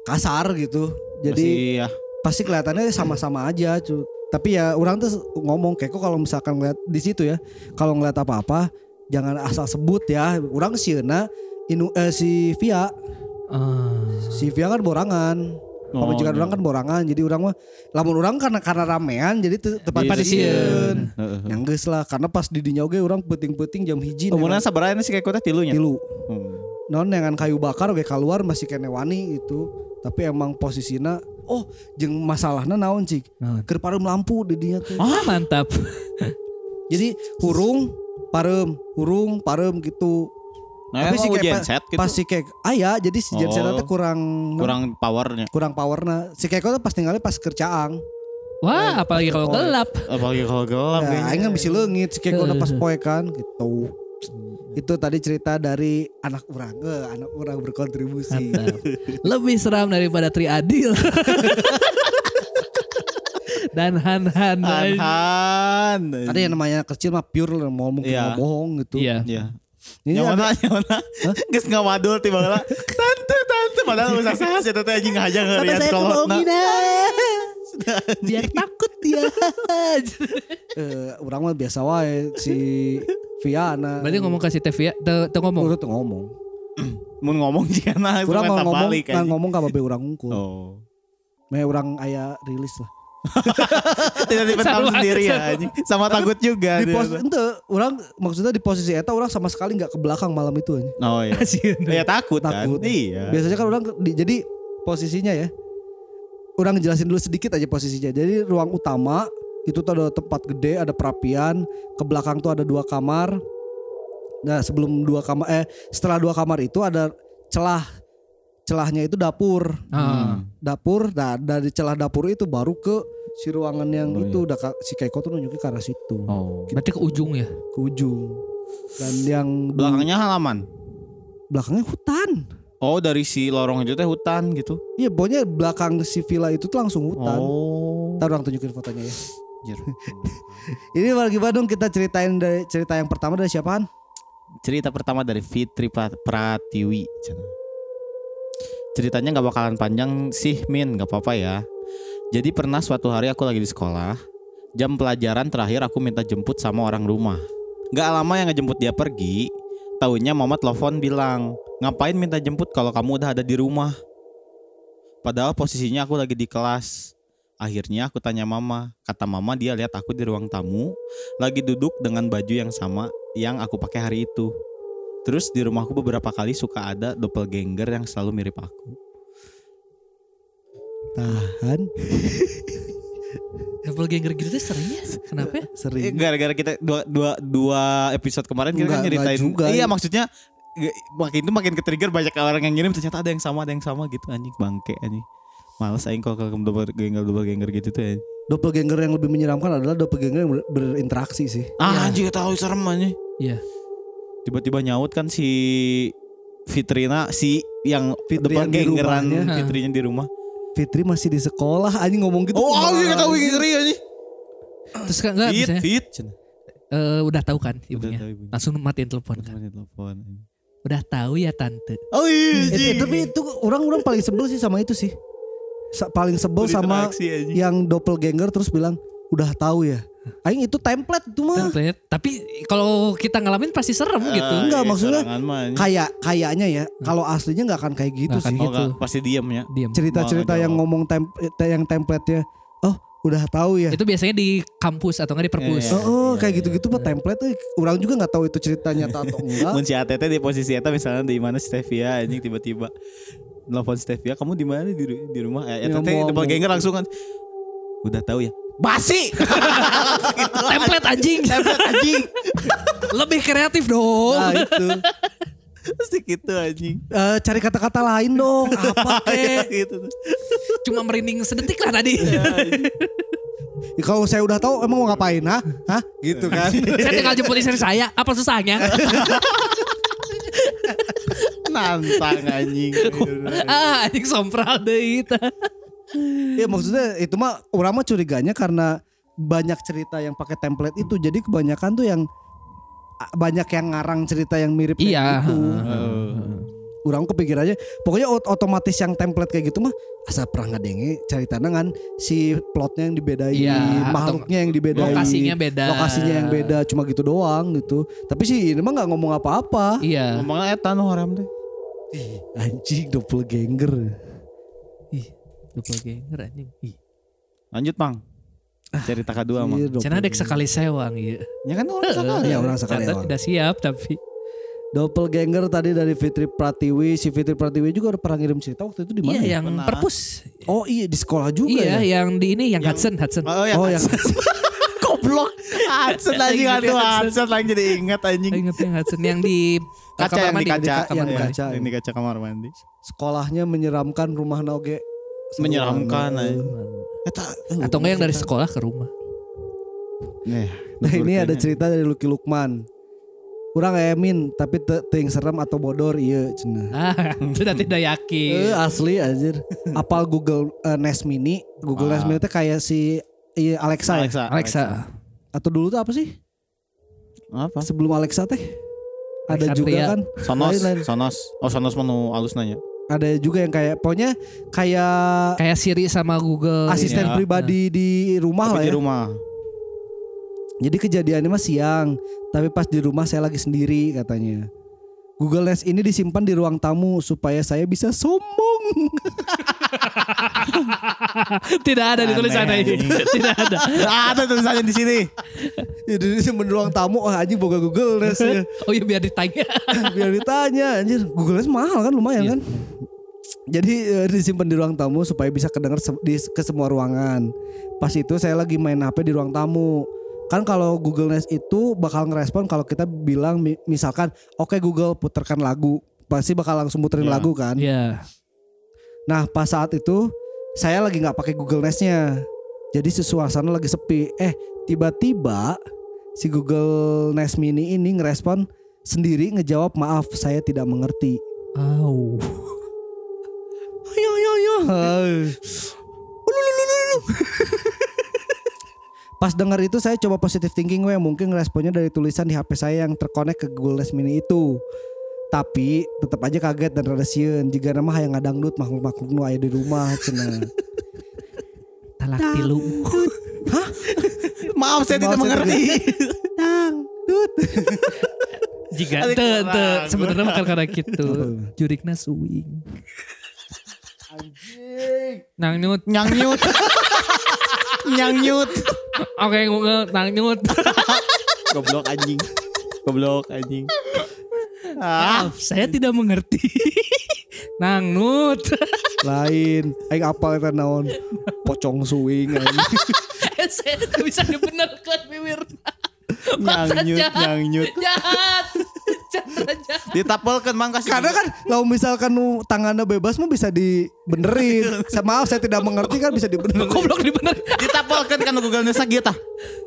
kasar gitu. Jadi Masih ya. pasti kelihatannya sama-sama aja cu. Tapi ya orang tuh ngomong kayak kok kalau misalkan ngeliat di situ ya, kalau ngeliat apa-apa jangan asal sebut ya. Orang sieuna inu eh, si Via, Ah. si Via kan borangan. Oh, Pamajikan iya. orang kan borangan. Jadi orang mah lamun orang karena karena ramean jadi te- tepat Di- disieun. Heeh. Yang geus lah karena pas di dinya oge orang penting-penting jam hiji Umurnya sabaraha sih Keiko teh tilunya. tilu. Hmm. Non dengan kayu bakar oge keluar masih kene wani itu. Tapi emang posisinya oh jeung masalahnya naon cik. Naon? Keur pareum lampu di dinya teh. Ah mantap. Jadi hurung, parem, hurung, parem gitu. Nah, Tapi si kayak genset gitu. Pas si kayak aya, jadi si genset Oh. kurang kurang powernya. kurang powerna. Si kayak tuh pas tinggalnya pas kercaang. Wah, apalagi kalau Oh. gelap. Apalagi kalau gelap Ya, aing kan bisa leungit si kayak Heeh. pas poe kan gitu. Itu tadi cerita dari anak orang, eh, anak orang berkontribusi. Lebih seram daripada Tri Adil. <laughs> Dan Han Han. Han. Ada yang namanya kecil mah pure lah, mau mungkin Iya. mau bohong gitu. Iya. Ya. Ini Yang ada- mana? Yang mana? Geus ngawadul tiba tiba Tante, tante padahal <laughs> usah sah sih tante anjing aja saya kolotna. kebohongin. <laughs> Biar takut dia. <laughs> Eh, orang mah biasa wae si Viana. Berarti ngomong kasih Tevia, tuh tuh ngomong. Urut ngomong. <clears throat> Mun ngomong jika nah Urang mau ngomong, nggak ngomong ka babe urang unggul. Oh. Me urang aya rilis lah. <laughs> Tiba-tiba tahu sendiri ya anjing. Sama takut juga. Di dia. pos ente orang maksudnya di posisi eta orang sama sekali nggak ke belakang malam itu. Oh iya. <laughs> Ya takut, Takut. kan. Iya. Biasanya kan orang di- jadi posisinya ya. Orang jelasin dulu sedikit aja posisinya. Jadi ruang utama itu tuh ada tempat gede, ada perapian. Ke belakang tuh ada dua kamar. Nah sebelum dua kamar, eh setelah dua kamar itu ada celah. Celahnya itu dapur. Ah. Dapur. Nah dari celah dapur itu baru ke si ruangan yang Oh, itu udah ka- si Keiko tuh nunjukin ke arah situ. Oh. Berarti ke ujung ya. Ke ujung. Dan yang Belakangnya halaman. belakangnya hutan. Oh dari si lorong itu teh hutan gitu. Iya pokoknya belakang si villa itu tuh langsung hutan. Oh. Ntar orang tunjukin fotonya ya. Anjir. <laughs> Ini lagi Bandung kita ceritain dari cerita yang pertama dari siapaan? Cerita pertama dari Fitri Pra- Pratiwi. Ceritanya nggak bakalan panjang sih, Min. nggak apa-apa ya. Jadi pernah suatu hari aku lagi di sekolah. Jam pelajaran terakhir aku minta jemput sama orang rumah. Nggak lama yang ngejemput dia pergi. Taunya mama telepon bilang, ngapain minta jemput kalau kamu udah ada di rumah? Padahal posisinya aku lagi di kelas. Akhirnya aku tanya mama. Kata mama dia lihat aku di ruang tamu, lagi duduk dengan baju yang sama yang aku pakai hari itu. Terus di rumahku beberapa kali suka ada doppelganger yang selalu mirip aku. Tahan. <laughs> Doppelganger gitu tuh sering ya? Kenapa ya? Eh, Sering. Gara-gara kita dua, dua, dua episode kemarin kita kan nyeritain. juga. Iya maksudnya ge- makin itu makin ke trigger banyak orang yang ngirim ternyata ada yang sama ada yang sama gitu anjing bangke anjing. Males aing kalau ketemu doppelganger doppelganger gitu tuh anjing. Doppelganger yang lebih menyeramkan adalah doppelganger yang ber- berinteraksi sih. Ah anjing tahu serem anjing. Iya. Tiba-tiba nyaut kan si Fitrina si yang Fitri yang di rumahnya. Fitrinya di rumah. Fitri masih di sekolah anjing ngomong gitu. Oh, anjing gak tahu anjing. Terus kan enggak Fit, misalnya fit. eh, udah tahu kan Udah ibunya. tahu ibunya. Langsung matiin telepon kan. Telepon, telepon. Udah tahu ya tante. Oh iya, anjing. tapi itu orang-orang paling sebel sih sama itu sih. Sa- paling sebel sama yang doppelganger terus bilang udah tahu ya. Aing itu template itu mah. Template. Tapi kalau kita ngalamin pasti serem gitu. Ah, Enggak, iya, maksudnya anjing. Kayak kayaknya ya. Kalau aslinya nggak akan kayak gitu Nggak akan sih. Oh, gitu. enggak, pasti diem ya. Diam. Cerita-cerita yang ngomong tem yang template-nya. Oh, udah tahu ya. Itu biasanya di kampus atau enggak di perpus. Iya, Oh, oh, iya, kayak iya. gitu-gitu mah template tuh orang juga nggak tahu itu cerita nyata atau <laughs> enggak. Mun si ATT di posisi eta misalnya di mana Stevia anjing tiba-tiba nelfon Stevia, kamu di mana di, di rumah? Eh, Ya, ATT mau- doppelganger langsung kan. Udah tahu ya. Basi. <laughs> Template anjing. Template anjing. <laughs> Lebih kreatif dong. Nah, itu. Pasti gitu anjing. Eh, cari kata-kata lain dong. <laughs> Apa kek? gitu. Cuma merinding sedetik lah tadi. Iya, Ya, kalau saya udah tahu emang mau ngapain, hah? Hah? Gitu kan. saya tinggal jemput istri saya. Apa susahnya? Nantang anjing. ah, anjing sompral deh itu. Ya maksudnya itu mah orang mah curiganya karena banyak cerita yang pakai template itu. Jadi kebanyakan tuh yang banyak yang ngarang cerita yang mirip Iya. Heeh. Orang kepikirannya pokoknya ot- otomatis yang template kayak gitu mah asa pernah ngadenge cerita dengan si plotnya yang dibedain, Iya, makhluknya yang dibedain, Lokasinya beda. lokasinya yang beda, cuma gitu doang gitu. Tapi sih ini mah nggak ngomong apa-apa. Iya. Ngomongnya eta nu haram teh. Anjing doppelganger. Ih, doppelganger anjing. Ih. Lanjut, Mang. Cerita kedua, Mang. Iya, Cenah dek sekali sewang iya. Ya kan orang sekali. Iya, orang sekali emang. udah siap tapi Doppelganger tadi dari Fitri Pratiwi, si Fitri Pratiwi juga udah pernah ngirim cerita waktu itu di mana? Iya ya? yang Benar. perpus. Oh iya di sekolah juga Iya, ya. yang di ini yang, Hudson, Hudson. Oh, ya. Oh yang <laughs> goblok. Hudson ya, atuh Hudson. Hudson lagi jadi ingat anjing. Ingat yang Hudson yang di Kaca kamar yang di mandi. kaca, Yang kamar di mandi. kaca. Yang di kaca kamar mandi. sekolahnya menyeramkan rumah Noge. Menyeramkan Seru anjing. banget. Eta Atau enggak yang dari sekolah ke rumah. Nih, Nah ini ada cerita dari Lucky Lukman. Kurang emin tapi te- ting serem atau bodor iya cenah. Ah, <laughs> sudah tidak yakin. Eh asli anjir. <laughs> Apal Google eh, Nest Mini. Google Ah. Nest Mini itu kayak si iya, Alexa, ya? Alexa. Alexa. Atau dulu tuh apa sih? Apa? Sebelum Alexa teh. Ada Alexa juga Pria. kan. Sonos, Lain-lain. Sonos. Oh, Sonos menu alus nanya. Ada juga yang kayak pokoknya kayak Kayak Siri sama Google. asisten ya. pribadi di rumah lah Tapi di ya. rumah. Jadi kejadiannya mah siang, tapi pas di rumah saya lagi sendiri katanya. Google Nest ini disimpan di ruang tamu supaya saya bisa sombong. <laughs> tidak ada di tulisan Aneh, ini. <laughs> tidak ada. Ah, ada tulisannya di sini. Jadi disimpan di ruang tamu, ah anjing boga Google Nest ya. <laughs> Oh iya biar ditanya. Biar ditanya, anjir Google Nest mahal kan lumayan kan. Jadi eh, disimpan di ruang tamu supaya bisa kedengar di, ke semua ruangan. Pas itu saya lagi main HP di ruang tamu. Kan kalau Google Nest itu bakal ngerespon kalau kita bilang mi- misalkan, oke Google putarkan lagu, pasti bakal langsung muterin Iya. lagu kan. Iya. Nah pas saat itu saya lagi nggak pakai Google Nest-nya. Jadi suasana lagi sepi. Eh tiba-tiba si Google Nest Mini ini ngerespon sendiri ngejawab maaf saya tidak mengerti. Au. Ayo ayo ayo. Hai. Pas dengar itu saya coba positive thinking we mungkin responnya dari tulisan di HP saya yang terkonek ke Google Nest Mini itu. Tapi tetap aja kaget dan rada sieun jika nama hayang ngadangdut makhluk-makhluk nu aya di rumah cenah. Talak tilu. <laughs> Maaf saya tidak saya mengerti. Dangdut. Jika te te sebenarnya bukan karena gitu. Jurikna swing. Nang nyut. Nyang nyut. Nyang nyut. Oke, nge nang nyut. Goblok anjing. Goblok anjing. Ah, Maaf, saya tidak mengerti. nang nut. Lain, aing apal eta naon? Pocong swing anjing. saya tidak bisa dibenarkan bibir. nyang nyut, nyang nyut. Jahat. Chandra jahat. Ditapelkeun mang kasih. Karena kan kalau misalkan nu tangannya bebas mah bisa dibenerin. <laughs> Saya maaf saya tidak mengerti kan bisa dibenerin. Goblok dibener. ditapelkeun kan Google Nesa gitu tah.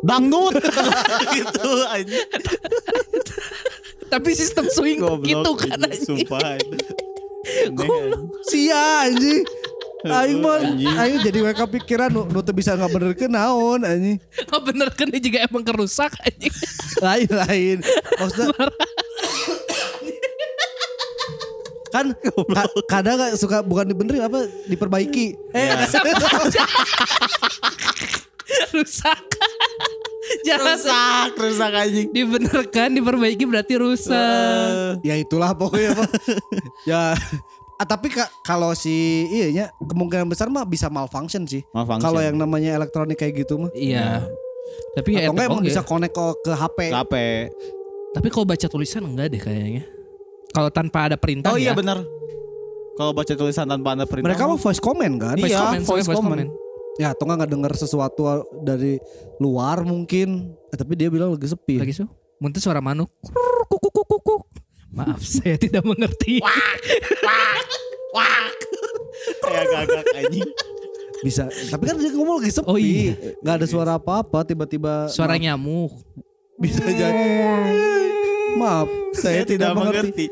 Dangdut. <laughs> gitu anjing. Tapi sistem swing Goblok gitu kan anjing, anjing. Sumpah. anjing. Sia anjing. Aing mah aing jadi we kepikiran nu, nu teu bisa ngabenerkeun naon anjing. Bener dia juga emang kerusak anjing. Lain lain. Maksudnya kan ka- kadang gak suka bukan dibenerin apa diperbaiki. Eh <laughs> <laughs> rusak. Jangan Rusak, rusak anjing. dibenarkan, diperbaiki berarti rusak. ya itulah pokoknya Pak. <laughs> ya ah, tapi ka- kalau si iya nya kemungkinan besar mah bisa malfunction sih. Malfunction. Kalau yang namanya elektronik kayak gitu mah. Iya. Tapi ya Atau enggak emang oke. bisa connect ke, ke HP. KP. Tapi kalau baca tulisan enggak deh kayaknya. Kalau tanpa ada perintah Oh iya ya. benar. Kalau baca tulisan tanpa ada perintah. Mereka mah voice comment kan? Voice Iya, comment, voice voice comment. comment. Ya atau enggak denger sesuatu dari luar mungkin. Eh, tapi dia bilang lagi sepi. Lagi so. Muntah suara manuk. Kuk, kuk, kuk, kuk. Maaf, <laughs> saya tidak mengerti. Wah. Kayak <laughs> gagak anjing. Bisa. Tapi kan dia ngomong lagi sepi. Oh iya. Nggak ada suara apa-apa tiba-tiba Suara nyamuk. Bisa jadi. Maaf, saya, tidak, mengerti.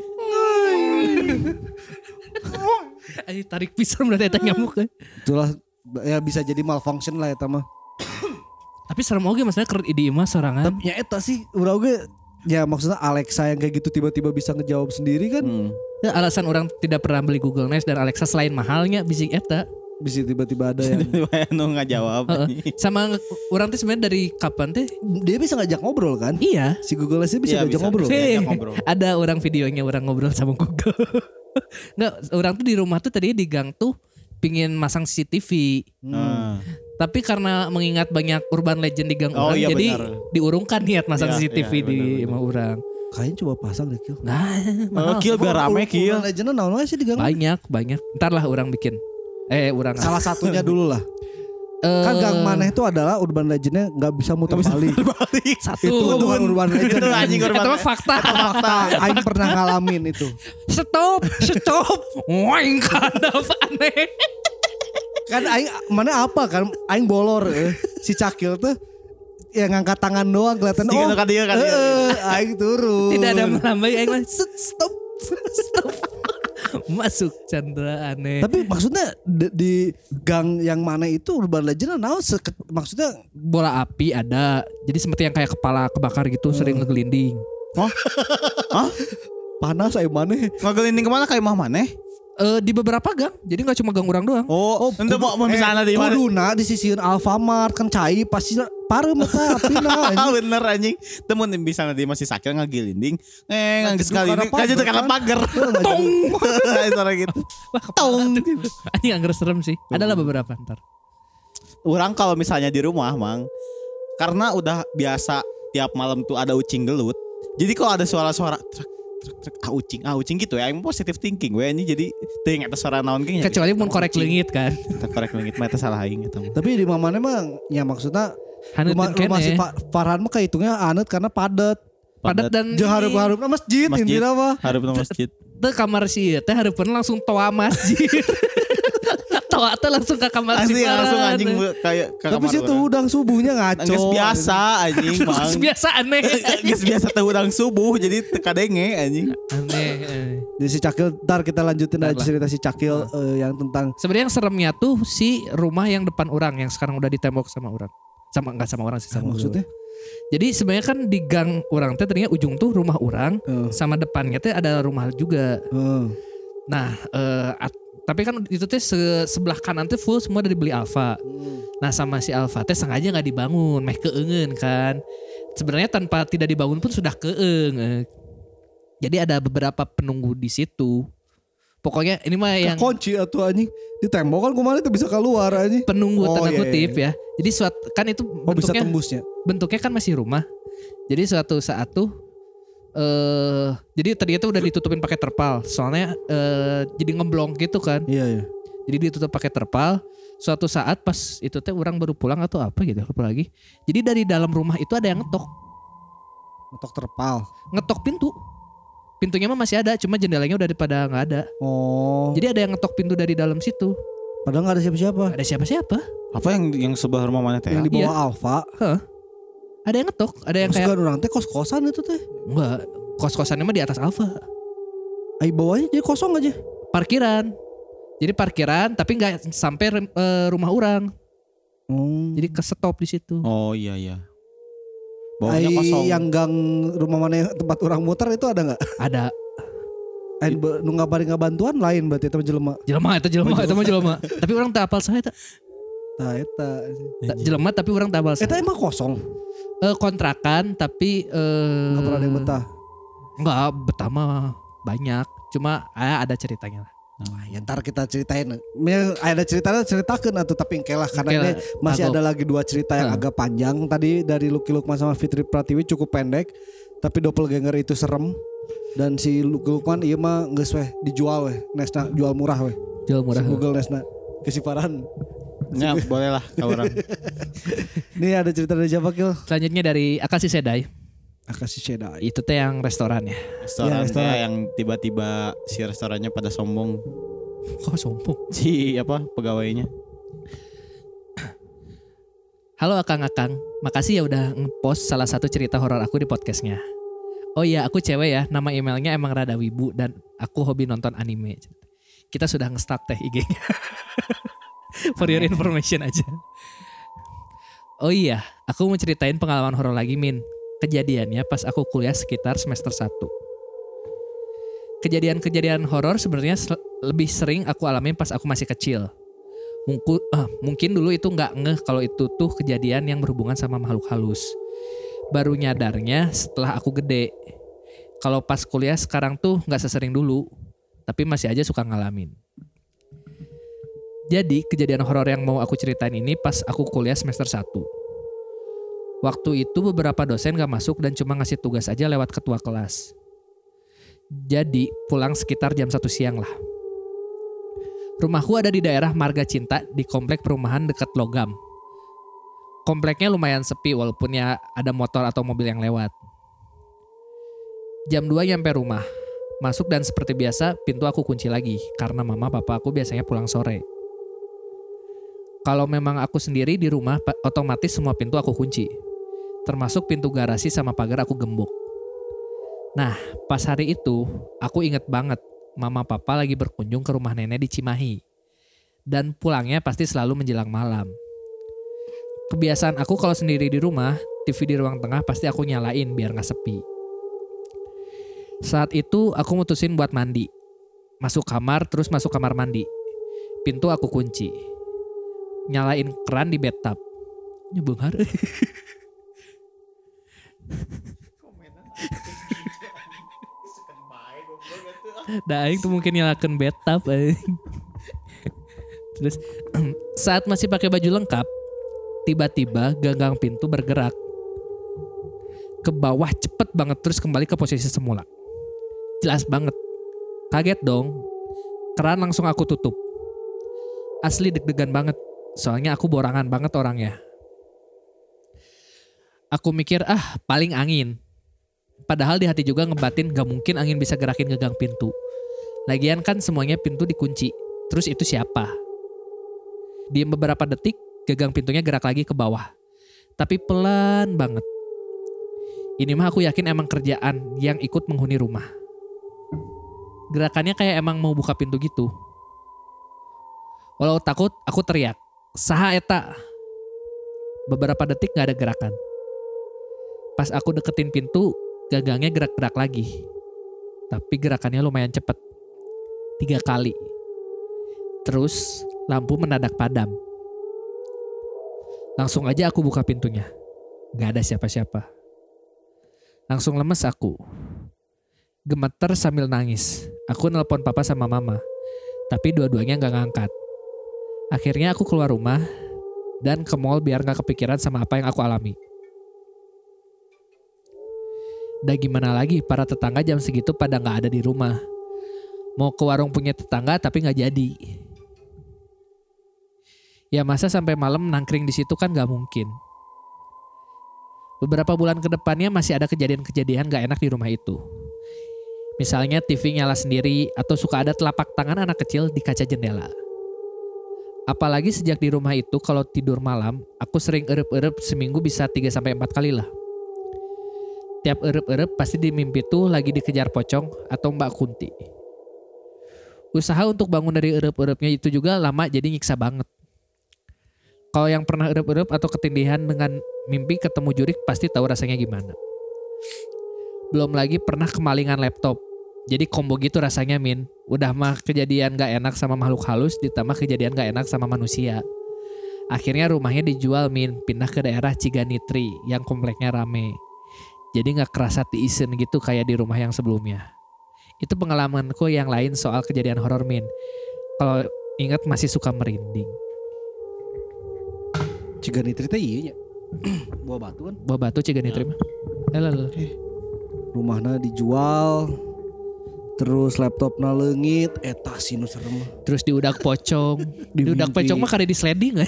Ayo tarik pisang berarti eta nyamuk kan. Itulah ya bisa jadi malfunction lah ya mah. Tapi serem oge maksudnya ker di imah sorangan. Tapi ya eta sih urang ge ya maksudnya Alexa yang kayak gitu tiba-tiba bisa ngejawab sendiri kan Hmm. Ya, alasan orang tidak pernah beli Google Nest dan Alexa selain mahalnya bisik eta. Bisa tiba-tiba ada yang Nu nggak jawab. Sama orang tuh sebenarnya dari kapan teh? dia bisa ngajak ngobrol kan Iya. si Google Nest bisa Iya, ngajak bisa. ngobrol Bisa. Diajak ngobrol. ada orang videonya orang ngobrol sama Google. <laughs> Enggak, orang tuh di rumah tuh tadi di gang tuh pingin masang CCTV. Hmm. Tapi karena mengingat banyak urban legend di gang Oh, orang, iya, jadi benar. diurungkan niat masang Iya, CCTV iya, di benar, rumah orang. kayaknya coba pasang deh Kil Nah, Oh, mahal. kill biar rame kill. Urban Legend naon wae sih di gang banyak, banyak. Ntar lah orang bikin. Eh, orang salah satunya <laughs> dulu lah Eh, kan gang maneh itu adalah urban legendnya nggak bisa muter balik Balik. satu. itu bukan urban legend Itu anjing urban Itu legend. fakta. fakta Aing pernah ngalamin itu Stop, stop. Wing kada aneh. kan Aing mana apa kan Aing bolor eh. si Cakil tuh ya ngangkat tangan doang kelihatan oh kan dia kan Aing turun Tidak ada melambai aing. Stop. Masuk Chandra aneh. tapi maksudnya di, di gang yang mana itu urban legend naon seket- maksudnya bola api ada. Jadi seperti yang kayak kepala kebakar gitu sering ngegelinding. panas aing maneh Ngegelinding ke mana kayak mah maneh? Eh di beberapa gang. Jadi nggak cuma gang orang doang. Oh, itu mau mau misalnya di mana? Kuduna di sisiun Alfamart kan cai pasti parem eta apina anjing. bener anjing Temen bisa nanti masih sakit ngagilinding Eh Nah, nggak sekali ini <laughs> <laughs> Kayak itu karena pagar Tong. Suara gitu tuh. Anjing anggar serem sih. Adalah beberapa ntar. Orang kalau misalnya di rumah mang Karena udah biasa Tiap malam tuh ada ucing gelut Jadi kalau ada suara-suara trek, Ah ucing, ah ucing gitu ya Yang positive thinking we ini jadi Ting eta suara naon kayaknya Kecuali mun korek leungit kan. Korek lengit mah eta salah aing eta mah. Tapi di mamane mah ya maksudnya rumah, dan rumah si. Fa- Farhan mah kahitungnya anet karena padat. Padat dan Jeung harup-harup masjid, Masjid. intinya mah. Hareup na masjid Teu kamar si teh hareupeun langsung toa masjid. <laughs> toa teh langsung ke kamar si Asli langsung Farhan. anjing kayak ke Tapi tuh orang. udang subuhnya ngaco. Geus biasa anjing <laughs> Geus biasa aneh. <laughs> Geus biasa teh udang subuh jadi teka denge anjing aneh. eh. Jadi si Cakil, ntar kita lanjutin Ntar aja lah. cerita si Cakil eh, yang tentang Sebenarnya yang seremnya tuh si rumah yang depan orang yang sekarang udah ditembok sama orang. Sama enggak sama orang sih sama Maksudnya? Jadi sebenarnya kan di gang orang teh tadinya ujung tuh rumah orang Heeh. sama depannya teh ada rumah juga. Heeh. Nah, at- tapi kan itu teh se- sebelah kanan teh full semua dari beli Alfa. Nah, sama si Alfa teh sengaja nggak dibangun, meh keengen kan. Sebenarnya tanpa tidak dibangun pun sudah keeng. Jadi ada beberapa penunggu di situ. Pokoknya ini mah yang kunci atau anjing di tembok kan kemarin tuh bisa keluar anjing. penunggu Oh, tanda iya, kutip iya. ya. Jadi suat kan itu Oh bisa bentuknya tembusnya. bentuknya kan masih rumah. Jadi suatu saat tuh eh jadi tadinya tuh udah ditutupin pakai terpal. Soalnya eh jadi ngeblong gitu kan. Iya iya. Jadi ditutup pakai terpal. Suatu saat pas itu teh orang baru pulang atau apa gitu lupa lagi. Jadi dari dalam rumah itu ada yang ngetok, Ngetok terpal. ngetok pintu. Pintunya mah masih ada, cuma jendelanya udah pada nggak ada. Oh. Jadi ada yang ngetok pintu dari dalam situ. Padahal nggak ada siapa-siapa. Ada siapa-siapa. Apa yang yang sebelah rumah mana teh? Yang di bawah Iya. Alfa. Ada yang ngetok, ada yang Terus kayak orang teh kos-kosan itu teh. enggak kos-kosannya mah di atas Alfa. Ai bawahnya jadi kosong aja. Parkiran. Jadi parkiran tapi nggak sampai eh, rumah orang. Hmm. Jadi kesetop di situ. Oh iya iya. Bawahnya kosong. yang gang rumah mana yang tempat orang muter itu ada nggak? Ada Ain be- nu ngabari bantuan lain berarti teman jelema. jelema itu jelema itu mah jelema. tapi orang tak apal saya tak Tah eta. tak- jelema tapi orang tak apal. Eta emang kosong. Eh, kontrakan tapi eh Enggak pernah ada yang betah. Enggak, betah mah banyak. Cuma ada ceritanya lah. Wah, ya ntar kita ceritain. Ada ceritanya ceritakan atau tapi engke lah karena ini lah, masih ada lagi dua cerita yang Heeh. agak panjang. Tadi dari Lucky Lukman sama Fitri Pratiwi cukup pendek, tapi doppelganger itu serem. Dan si Lucky Lukman iya mah geus weh dijual weh, Nesna jual murah weh. Jual Si murah. Google Nesna kesiparan. Ya boleh lah orang. <laughs> Ini ada cerita dari siapa Kil? Selanjutnya dari Akasi Sedai. Akasi Sheda. Itu teh yang restoran ya. Restoran, Iya, restoran. teh yang tiba-tiba si restorannya pada sombong. Kok sombong? Si apa pegawainya? Halo Akang-Akang, makasih ya udah ngepost salah satu cerita horor aku di podcastnya. Oh iya, aku cewek ya, nama emailnya emang rada wibu dan aku hobi nonton anime. Kita sudah nge-start teh IG-nya. <laughs> For your information aja. Oh iya, aku mau ceritain pengalaman horor lagi Min. Kejadiannya pas aku kuliah sekitar semester 1. Kejadian-kejadian horor sebenarnya lebih sering aku alamin pas aku masih kecil. Mungkin, ah, mungkin dulu itu nggak ngeh kalau itu tuh kejadian yang berhubungan sama makhluk halus. Baru nyadarnya setelah aku gede. Kalau pas kuliah sekarang tuh nggak sesering dulu, tapi masih aja suka ngalamin. Jadi kejadian horor yang mau aku ceritain ini pas aku kuliah semester 1. Waktu itu beberapa dosen gak masuk dan cuma ngasih tugas aja lewat ketua kelas. Jadi pulang sekitar jam 1 siang lah. Rumahku ada di daerah Marga Cinta di komplek perumahan dekat Logam. Kompleknya lumayan sepi walaupun ya ada motor atau mobil yang lewat. Jam 2 nyampe rumah. Masuk dan seperti biasa pintu aku kunci lagi karena mama papa aku biasanya pulang sore. Kalau memang aku sendiri di rumah otomatis semua pintu aku kunci. Termasuk pintu garasi sama pagar aku gembok. Nah, pas hari itu aku inget banget mama papa lagi berkunjung ke rumah nenek di Cimahi. Dan pulangnya pasti selalu menjelang malam. Kebiasaan aku kalau sendiri di rumah, TV di ruang tengah pasti aku nyalain biar nggak sepi. Saat itu aku mutusin buat mandi. Masuk kamar terus masuk kamar mandi. Pintu aku kunci. Nyalain keran di bathtub. Nyebenghar. <laughs> Dah aing tuh mungkin nyalakan bathtub. Terus <clears throat> saat masih pakai baju lengkap, tiba-tiba gagang pintu bergerak ke bawah cepet banget terus kembali ke posisi semula. Jelas banget. Kaget dong. Keran langsung aku tutup. Asli deg-degan banget. Soalnya aku borangan banget orangnya. Aku mikir ah paling angin. Padahal di hati juga ngebatin gak mungkin angin bisa gerakin gagang pintu. Lagian kan semuanya pintu dikunci. Terus itu siapa? Diam beberapa detik, gagang pintunya gerak lagi ke bawah. Tapi pelan banget. Ini mah aku yakin emang kerjaan yang ikut menghuni rumah. Gerakannya kayak emang mau buka pintu gitu. Walau takut, aku teriak. Saha eta? beberapa detik gak ada gerakan. Pas aku deketin pintu, gagangnya gerak-gerak lagi. Tapi gerakannya lumayan cepet. Tiga kali. Terus lampu mendadak padam. Langsung aja aku buka pintunya. Gak ada siapa-siapa. Langsung lemes aku. Gemeter sambil nangis. Aku nelpon papa sama mama. Tapi dua-duanya gak ngangkat. Akhirnya aku keluar rumah dan ke mall biar gak kepikiran sama apa yang aku alami. Dan gimana lagi, para tetangga jam segitu pada gak ada di rumah. Mau ke warung punya tetangga tapi gak jadi. Ya masa sampai malam nangkring di situ kan gak mungkin. Beberapa bulan ke depannya masih ada kejadian-kejadian gak enak di rumah itu. Misalnya TV nyala sendiri atau suka ada telapak tangan anak kecil di kaca jendela. Apalagi sejak di rumah itu kalau tidur malam, aku sering erup-erup seminggu bisa 3 sampai 4 kali lah. Tiap erup-erup pasti di mimpi tuh lagi dikejar pocong atau Mbak Kunti. Usaha untuk bangun dari erup-erupnya itu juga lama jadi nyiksa banget. Kalau yang pernah erup-erup atau ketindihan dengan mimpi ketemu jurik pasti tahu rasanya gimana. Belum lagi pernah kemalingan laptop. Jadi combo gitu rasanya Min. Udah mah kejadian gak enak sama makhluk halus ditambah kejadian gak enak sama manusia. Akhirnya rumahnya dijual Min, pindah ke daerah Ciganitri yang kompleknya rame. Jadi gak kerasa tiisen gitu kayak di rumah yang sebelumnya. Itu pengalamanku yang lain soal kejadian horor Min. Kalau ingat masih suka merinding. Ciganitri teh iya nya. <clears throat> Buah batu kan. Bawa batu Ciganitri mah. Lalu, Rumahna dijual. Terus laptopna leungit, eta sih nu serem. terus diudak pocong. <laughs> Di diudak mimpi. pocong mah kada di sliding <laughs>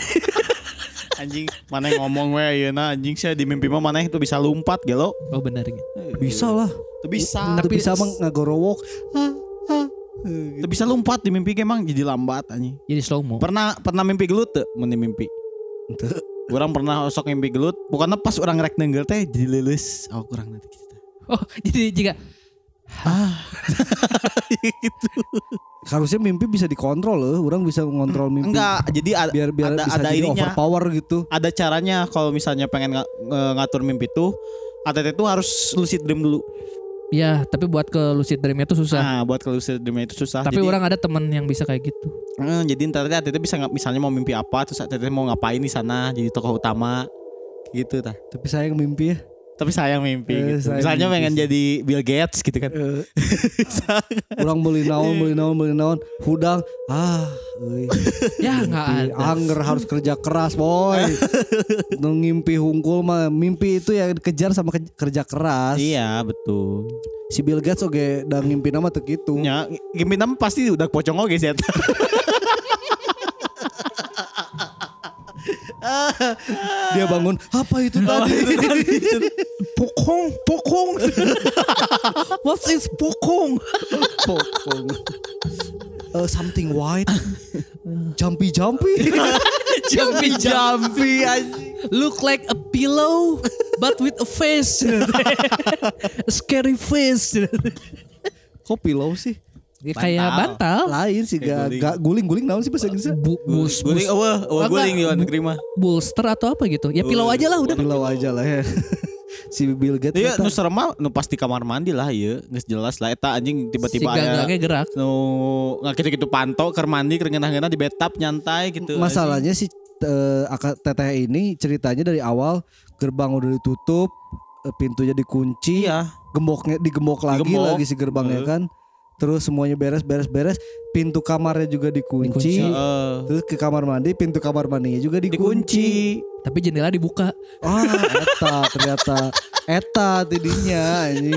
Anjing, mana yang ngomong we ayeuna anjing saya di mimpi mah mana itu bisa lompat gelo. Oh benar gitu. Bisa lah. Tuh bisa. Tapi bisa mah ngagorowok. Tuh bisa lompat di mimpi emang jadi lambat anjing. Jadi slow mo. Pernah pernah mimpi gelut tuh mun di mimpi. Orang pernah sok mimpi gelut, bukannya pas orang rek nenggel teh jadi lulus. Oh kurang nanti gitu. Oh jadi jika <laughs> gitu. Harusnya mimpi bisa dikontrol loh. Orang bisa mengontrol mimpi. Enggak, jadi ada Biar biar ada, bisa ada jadi ininya. overpower gitu. Ada caranya kalau misalnya pengen nge- ngatur mimpi tuh ATT tuh harus lucid dream dulu. ya tapi buat ke lucid dreamnya tuh susah. Nah, buat ke lucid dream itu susah. tapi jadi, orang ada temen yang bisa kayak gitu. Eh, jadi ntar ATT bisa nggak misalnya mau mimpi apa terus ATT mau ngapain di sana jadi tokoh utama gitu tah. Tapi sayang mimpi ya. Tapi sayang mimpi Eh, gitu. sayang Misalnya mimpi pengen jadi Bill Gates gitu kan. <laughs> Orang beli naon, beli naon, beli naon. Hudang. Ah, euy. Ya nggak. Anger harus kerja keras, boy. <laughs> Ngimpi hungkul mah mimpi itu ya dikejar sama ke- kerja keras. iya, betul. Si Bill Gates oge da ngimpi nama teu kitu. Ya, mimpi nama pasti udah pocong oke sih. <laughs> Dia bangun, apa itu tadi? pokong, pokong. What is pokong? pokong. Uh, something white. Jumpy jumpy. Jumpy anjing. Look like a pillow but with a face. <laughs> a scary face. Kok pillow sih? Ya, kayak bantal. Lain sih gak, guling. gak guling guling naon sih bahasa Inggrisnya? Bu, bus, Guling, bus, oh, oh, Apa? guling di negeri mah. bolster atau apa gitu. Ya pillow aja lah udah. Pillow aja lah ya. <laughs> si Bill Gates. Iya, nu serem mah nu pas di kamar mandi lah ya, geus jelas lah eta anjing Si tiba-tiba aya gagangnya gerak. nu nggak gitu-gitu pantau keur mandi keur ngeunah-ngeunah di bathtub nyantai gitu. Masalahnya si eh, akak teteh ini ceritanya dari awal gerbang udah ditutup, eh, pintunya dikunci, Iya. gemboknya digembok lagi Digembok. lagi si gerbangnya Heeh. kan. Terus semuanya beres beres beres, pintu kamarnya juga dikunci. Dikunci. Heeh. Terus ke kamar mandi, pintu kamar mandinya juga dikunci. dikunci. Tapi jendela dibuka. Ah, eta ternyata eta tidinya ini.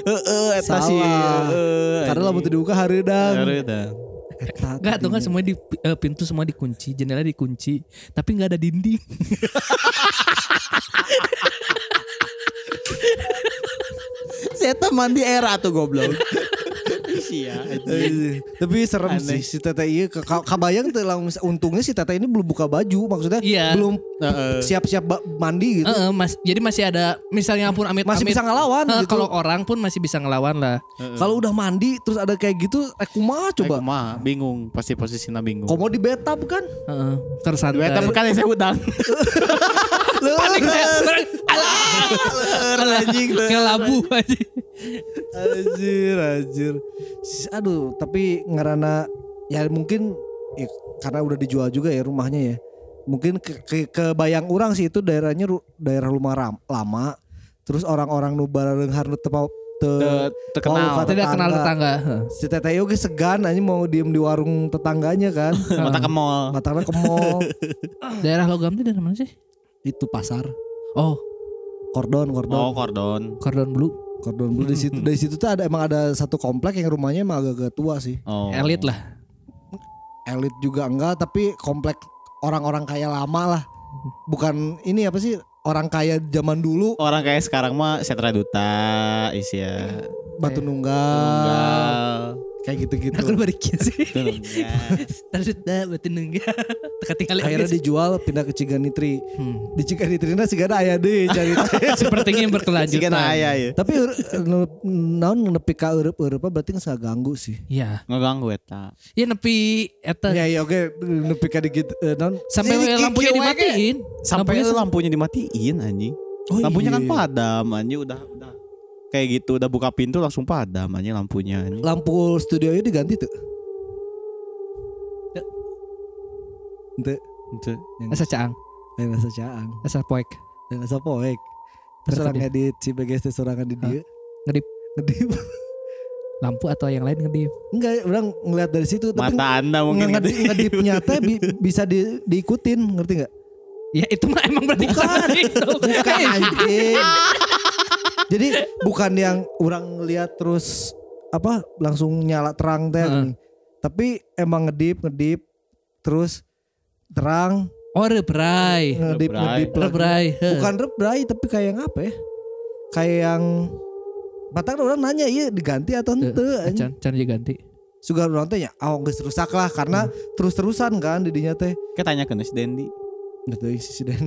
Heeh, eta Salah. sih. heeh, Karena butuh dibuka hareudang. Hareudang. Eta Enggak tuh kan semua di eh, pintu semua dikunci, jendela dikunci, tapi nggak ada dinding. <laughs> Si eta mandi era tuh goblok. Sia. anjing. Eh, Tapi serem Aneh. sih si Tete iya kabayang tuh lang- untungnya si Tete ini belum buka baju maksudnya Iya. belum siap-siap ba- mandi gitu. Heeh, mas, jadi masih ada misalnya pun amit Masih amit, bisa ngelawan eh, gitu. Kalau orang pun masih bisa ngelawan lah. Kalau udah mandi terus ada kayak gitu eh kumaha coba. Coba mah bingung pasti posisinya bingung. Komo di betap kan? Heeh, tersantai. Beta kan yang saya udang. <laughs> Panik saya. Anjing Kayak labu aja. Anjir, anjir. Aduh, tapi ngarana ya mungkin ya, karena udah dijual juga ya rumahnya ya. Mungkin ke, ke, kebayang orang sih itu daerahnya ru- daerah rumah ram, lama. Terus orang-orang nu bareng harus tepa te, Te- terkenal. Wow, Tidak kenal tetangga. Si teteh oge segan aja mau diem di warung tetangganya kan. <laughs> Mata ke mall. Matanya ke mall. <laughs> Daerah logam itu dari mana sih? itu pasar. Oh, Kordon, kordon. Oh, kordon. Cordon Blue. Kordon dulu di situ. Dari situ tuh ada emang ada satu komplek yang rumahnya emang agak-agak tua sih. Oh. Elit lah. elit juga enggak tapi komplek orang-orang kaya lama lah bukan ini apa sih orang kaya zaman dulu Orang kayak sekarang mah Setra Duta, Isya. batu nunggal, Tunggal. Kayak gitu-gitu Aku balikin sih. <laughs> Terus dah batu nunggal. Teka tinggal akhirnya dijual pindah ke Ciganitri Hmm. di Ciganitri nah sih ada ayah deh cari <laughs> Sepertinya yang berkelanjutan. na aya ya. tapi naon nepi ka eueup berarti nggak ganggu sih Iya. Ngeganggu eta. Ya nepi eta ya ya oke nepi ka dikit eh, naon sampai lampunya dimatiin. Sampai Lampunya dimatiin anjing. Oh, lampunya iya. kan padam anjing udah udah kayak gitu udah buka pintu langsung padam anjing lampunya anjing. lampu studio ini diganti tuh Ente, Itu. Asa caang, lain asa caang, asa poek. lain asa poek. Terus Terus orang dia- edit si BGST sorangan di dia. Ngedip Ngedip. lampu atau yang lain ngedip. Enggak, orang ngeliat dari situ tapi Mata Anda mungkin nge- gede. ngedipnya teh bi- bisa di, diikutin, ngerti nggak? Ya itu mah emang berarti Bukan. itu. Bukan anjing. <laughs> Jadi bukan yang orang ngeliat terus apa langsung nyala terang teh gini. Tapi emang ngedip, ngedip terus terang, Oh rebrai. ngedip, Rebrai. ngedip lagi. Rebrai. Bukan rebrai tapi kayak yang apa ya? Kayak yang Batak orang nanya iya diganti atau Teu, ente anjing. Can can diganti. Suga orang teh ya, oh geus rusak lah karena terus-terusan kan didinya teh. Kayak tanya ke si Dendi. Gitu sisi dan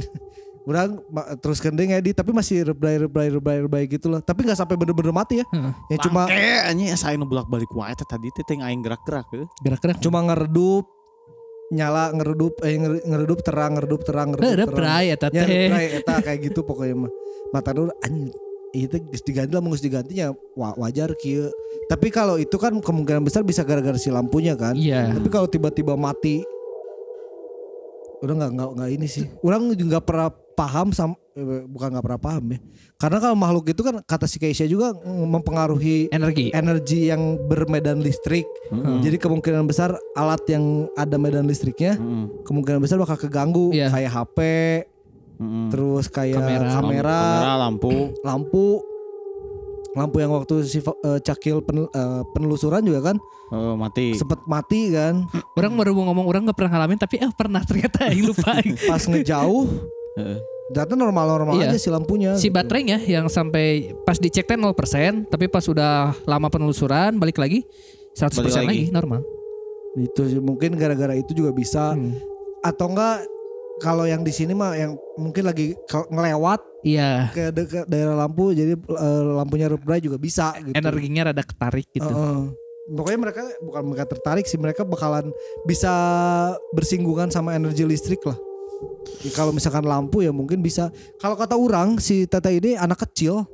Orang terus kendeng edit tapi masih rebray rebray rebray rebray gitu lah. Tapi nggak sampai bener-bener mati ya. Heeh. Ya cuma anjing saya nu bolak-balik wae tadi teh teh aing gerak-gerak eh. Gerak-gerak. cuma ngeredup nyala ngeredup eh ngere- ngeredup terang ngeredup terang ngeredup terang. Rebrai eta Ya teh. rebray eta kayak gitu pokoknya mah. Mata dulu anjing itu geus diganti lah mau geus digantinya wa- wajar kieu. Tapi kalau itu kan kemungkinan besar bisa gara-gara si lampunya kan. Iya. Tapi kalau tiba-tiba mati udah nggak nggak nggak ini sih. Orang juga nggak pernah paham sama eh, bukan nggak pernah paham ya. Karena kalau makhluk itu kan kata si Keisha juga mm, mempengaruhi Energi. energi yang bermedan listrik. Jadi kemungkinan besar alat yang ada medan listriknya Heeh. kemungkinan besar bakal keganggu Iya. kayak HP, Heeh. terus kayak Kamera. kamera, kamera lampu. <clears throat> lampu, lampu yang waktu si eh, cakil pen- eh, penelusuran juga kan Oh, mati. sempet mati kan <clears throat> Orang baru mau ngomong orang nggak pernah ngalamin tapi eh pernah ternyata yang <laughs> lupa. pas ngejauh Heeh. Ternyata normal-normal Iya. aja si lampunya. si gitu. baterainya yang sampai pas dicek teh 0% tapi pas udah lama penelusuran balik lagi 100% Balik lagi. lagi. normal. Itu mungkin gara-gara itu juga bisa Hmm. atau enggak kalau yang di sini mah yang mungkin lagi ngelewat Iya, ke, de- ke daerah lampu jadi eh, lampunya rebray juga bisa gitu. energinya rada ketarik gitu. Heeh. Pokoknya mereka bukan mereka tertarik sih mereka bakalan bisa bersinggungan sama energi listrik lah. Ya, kalau misalkan lampu ya mungkin bisa. Kalau kata orang si Tata ini anak kecil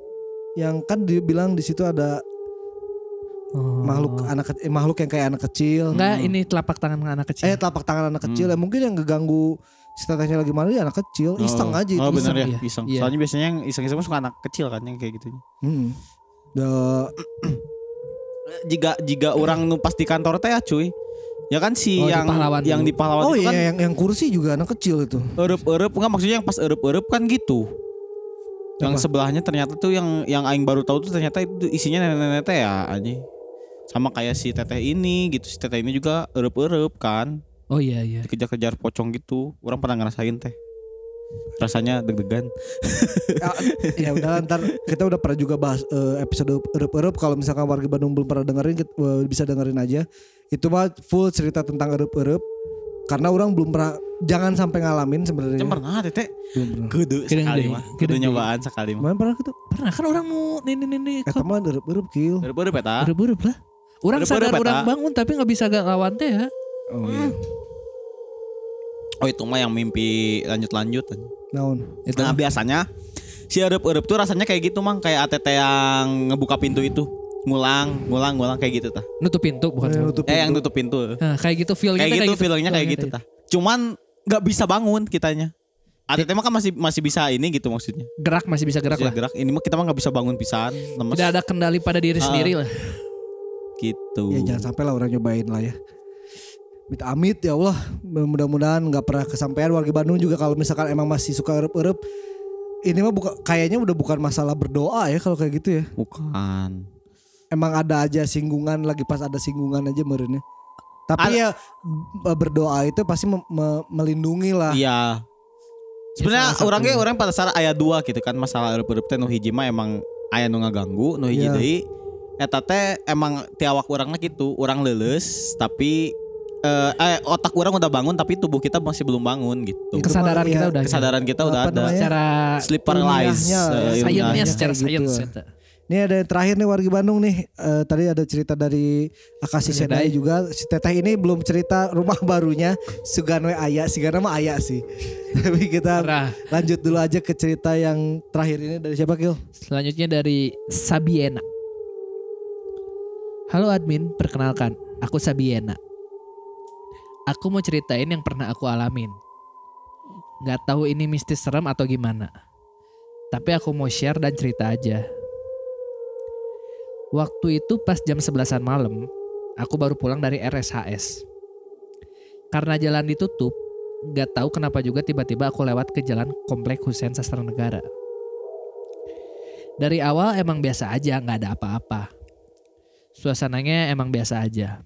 yang kan dia bilang di situ ada Oh. makhluk anak ke- eh, makhluk yang kayak anak kecil. Enggak, ini telapak tangan anak kecil. Eh telapak tangan anak kecil ya mungkin yang ngeganggu si tetehnya lagi mana ya anak kecil iseng oh. aja Oh, itu bener ya, Iya. iseng. Iya. Soalnya biasanya yang iseng-iseng suka anak kecil kan yang kayak gitu. Hmm. <clears throat> Jika jika orang nu pas di kantor teh ya cuy. Ya kan si Oh, di yang pahlawan yang dulu. di pahlawan oh itu iya kan yang yang kursi juga anak kecil itu Eueup-eueup enggak maksudnya yang pas eueup-eueup kan gitu. Yang Apa? sebelahnya ternyata tuh yang yang aing baru tahu tuh ternyata itu isinya nenek-nenek teh ya anjing. Sama kayak si teteh ini gitu. Si teteh ini juga eueup-eueup kan. Oh iya iya. Dikejar-kejar pocong gitu. Orang pernah ngerasain teh. Rasanya deg-degan. Ya, <laughs> ya udah ntar kita udah pernah juga bahas eh, episode erup-erup. Kalau misalkan warga Bandung belum pernah dengerin kita, eh, bisa dengerin aja. Itu mah full cerita tentang erup-erup. Karena orang belum pernah jangan sampai ngalamin sebenarnya. Pernah tete? Kudu sekali mah. kudu nyobaan sekali mah. Mana pernah gitu Pernah kan orang nih nih nih. eta mah erup-erup kill baru peta Berup-berup lah. Orang sadar eta. orang bangun tapi nggak bisa gak lawan teh ya. oh iya oh itu mah yang mimpi lanjut-lanjut naon? Itu Nah biasanya si erup-erup tuh rasanya kayak gitu mang. Kayak ATT yang ngebuka pintu itu. Ngulang ngulang ngulang kayak gitu tah. Nutup pintu bukan. Eh, nutup eh yang pintu. tutup pintu. Nah, kayak gitu feelnya kayak teh gitu feelingnya kayak gitu tah. Cuman nggak bisa bangun kitanya. ATT mah kan masih masih bisa ini gitu maksudnya. Gerak masih bisa gerak Bisa lah. gerak. Ini mah kita mah nggak bisa bangun pisan lemes. Tidak ada kendali pada diri Ah. sendiri lah. gitu. Ya jangan sampai lah orang nyobain lah ya Amit amit ya Allah mudah-mudahan nggak pernah kesampaian warga Bandung juga kalau misalkan emang masih suka erup-erup ini mah buka, kayaknya udah bukan masalah berdoa ya kalau kayak gitu ya bukan emang ada aja singgungan lagi pas ada singgungan aja merenya. Tapi ya berdoa itu pasti me- me- melindungi lah. iya sebenarnya satu. orangnya orang pada salah ayat dua gitu kan masalah erup-erup teh nu hiji mah emang aya nu ngaganggu nu hiji Iya. deui eta teh emang tiawak orangnya gitu orang leles tapi eh, eh, otak orang udah bangun tapi tubuh kita masih belum bangun gitu Itu Kesadaran kita ya, udah kesadaran kita udah ada secara sleep paralysis ilmiahnya, eh, ilmiahnya. secara Kayak gitu sains. eta. Ini ada yang terakhir nih warga Bandung nih. Eh, tadi ada cerita dari Akasi Sedai. Sedai juga. Si Teteh ini belum cerita rumah barunya. Suganwe Aya. Sigana mah Aya sih. <laughs> Tapi kita Parah. lanjut dulu aja ke cerita yang terakhir ini dari siapa Kil? Selanjutnya dari Sabiena. Halo admin, perkenalkan, aku Sabiena. Aku mau ceritain yang pernah aku alamin. Gak tahu ini mistis serem atau gimana. Tapi aku mau share dan cerita aja. Waktu itu pas jam 11-an malam, aku baru pulang dari RSHS. Karena jalan ditutup, gak tahu kenapa juga tiba-tiba aku lewat ke jalan Komplek Husein Sastra Negara. Dari awal emang biasa aja, nggak ada apa-apa. Suasananya emang biasa aja.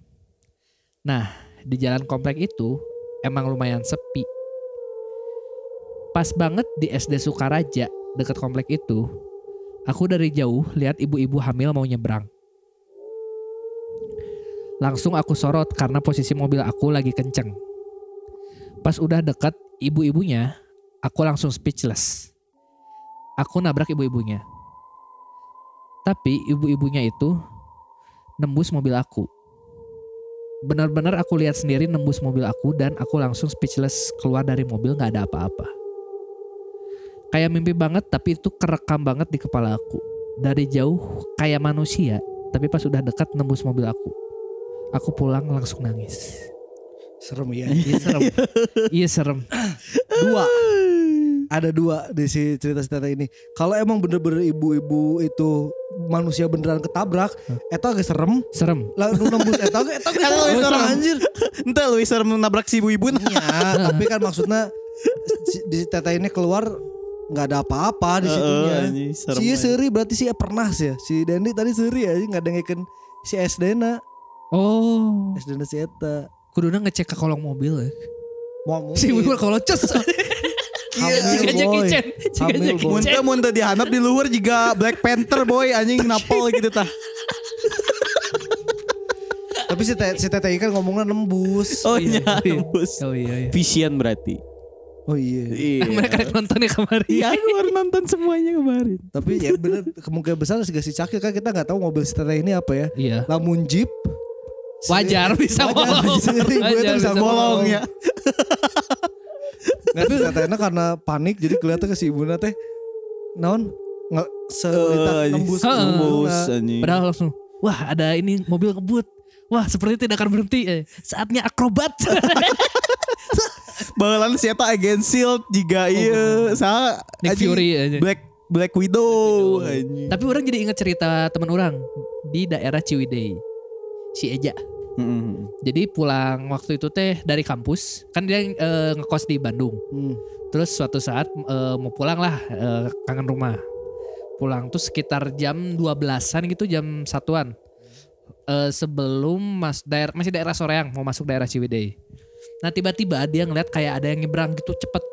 Nah, di jalan komplek itu emang lumayan sepi. Pas banget di SD Sukaraja dekat komplek itu, aku dari jauh lihat ibu-ibu hamil mau nyebrang. Langsung aku sorot karena posisi mobil aku lagi kenceng. Pas udah dekat ibu-ibunya, aku langsung speechless. Aku nabrak ibu-ibunya. Tapi ibu-ibunya itu nembus mobil aku. Benar-benar aku lihat sendiri nembus mobil aku dan aku langsung speechless keluar dari mobil nggak ada apa-apa. Kayak mimpi banget tapi itu kerekam banget di kepala aku. Dari jauh kayak manusia tapi pas udah dekat nembus mobil aku. Aku pulang langsung nangis. Serem ya. Iya serem. <laughs> iya serem. <clears throat> dua. Ada dua di si cerita-cerita ini. Kalau emang bener-bener ibu-ibu itu manusia beneran ketabrak, eta agak serem. Serem. Lah nu nembus eta ge eta ge Eta serem. anjir. Ente lu serem nabrak si ibu-ibu. Iya, tapi kan maksudnya si- di teta ini keluar nggak ada apa-apa di situnya. Serem Si aja. seri berarti sih pernah sih ya. Si Dendi tadi seri ya, nggak dengerin si SD na, Oh. SD na si eta. Kuduna ngecek ke kolong mobil ya. Mau Si ibu kalau cus. Jika Jackie. Chan. Jika Jackie. Chan. Muntah muntah dihanap di luar juga Black Panther boy anjing napol gitu tah. Tapi si, te, si tete ini kan ngomongnya nembus. Oh iya, iya, iya. nembus. Oh iya iya. Vision berarti. Oh iya. Iya. <laughs> Mereka rek nonton ya kemarin. Iya, aku baru nonton semuanya kemarin. Tapi ya bener kemungkinan besar sih si Cakil kan kita nggak tahu mobil si tete ini apa ya. Iya. Lamun Jeep Wajar bisa Wajar, bolong. seri gue tuh Wajar bisa Bolong ya. Nggak tuh katanya karena panik jadi kelihatan ke si ibu teh naon nggak selintas nembus Heeh. Nembus Nah, anjing. Padahal langsung, wah ada ini mobil ngebut. Wah seperti tidak akan berhenti. Eh, saatnya akrobat. <laughs> Bahelan si eta Agent Shield juga iya sa Nick Fury aja. Black Black Widow. anjing. Tapi orang jadi ingat cerita teman orang di daerah Ciwidey. Si Eja. Mm-mm. Jadi pulang waktu itu teh dari kampus, kan dia eh, ngekos di Bandung. Hmm. Terus suatu saat eh, mau pulang lah eh, kangen rumah. Pulang tuh sekitar jam 12-an gitu jam satuan. Eh, sebelum mas daerah masih daerah Soreang mau masuk daerah Ciwidey. Nah tiba-tiba dia ngeliat kayak ada yang nyebrang gitu cepet.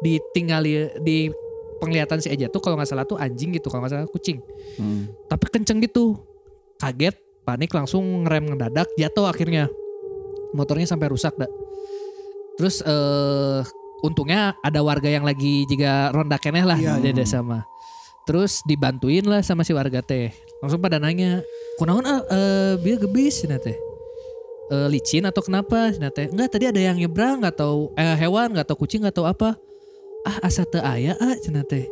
ditinggali di penglihatan si Eja tuh kalau nggak salah tuh anjing gitu kalau nggak salah kucing Hmm. tapi kenceng gitu kaget panik langsung ngerem ngedadak jatuh akhirnya. Motornya sampai rusak dah terus eh untungnya ada warga yang lagi juga ronda keneh lah Iya, di desa mah. Terus dibantuin lah sama si warga teh. Langsung pada nanya kunaon ah eh biar gebis? Teh Eh, licin atau kenapa? Cenah teh enggak tadi ada yang nyebrang nggak tahu eh, hewan nggak tahu kucing nggak tahu apa. Ah asa teu aya ah cenah teh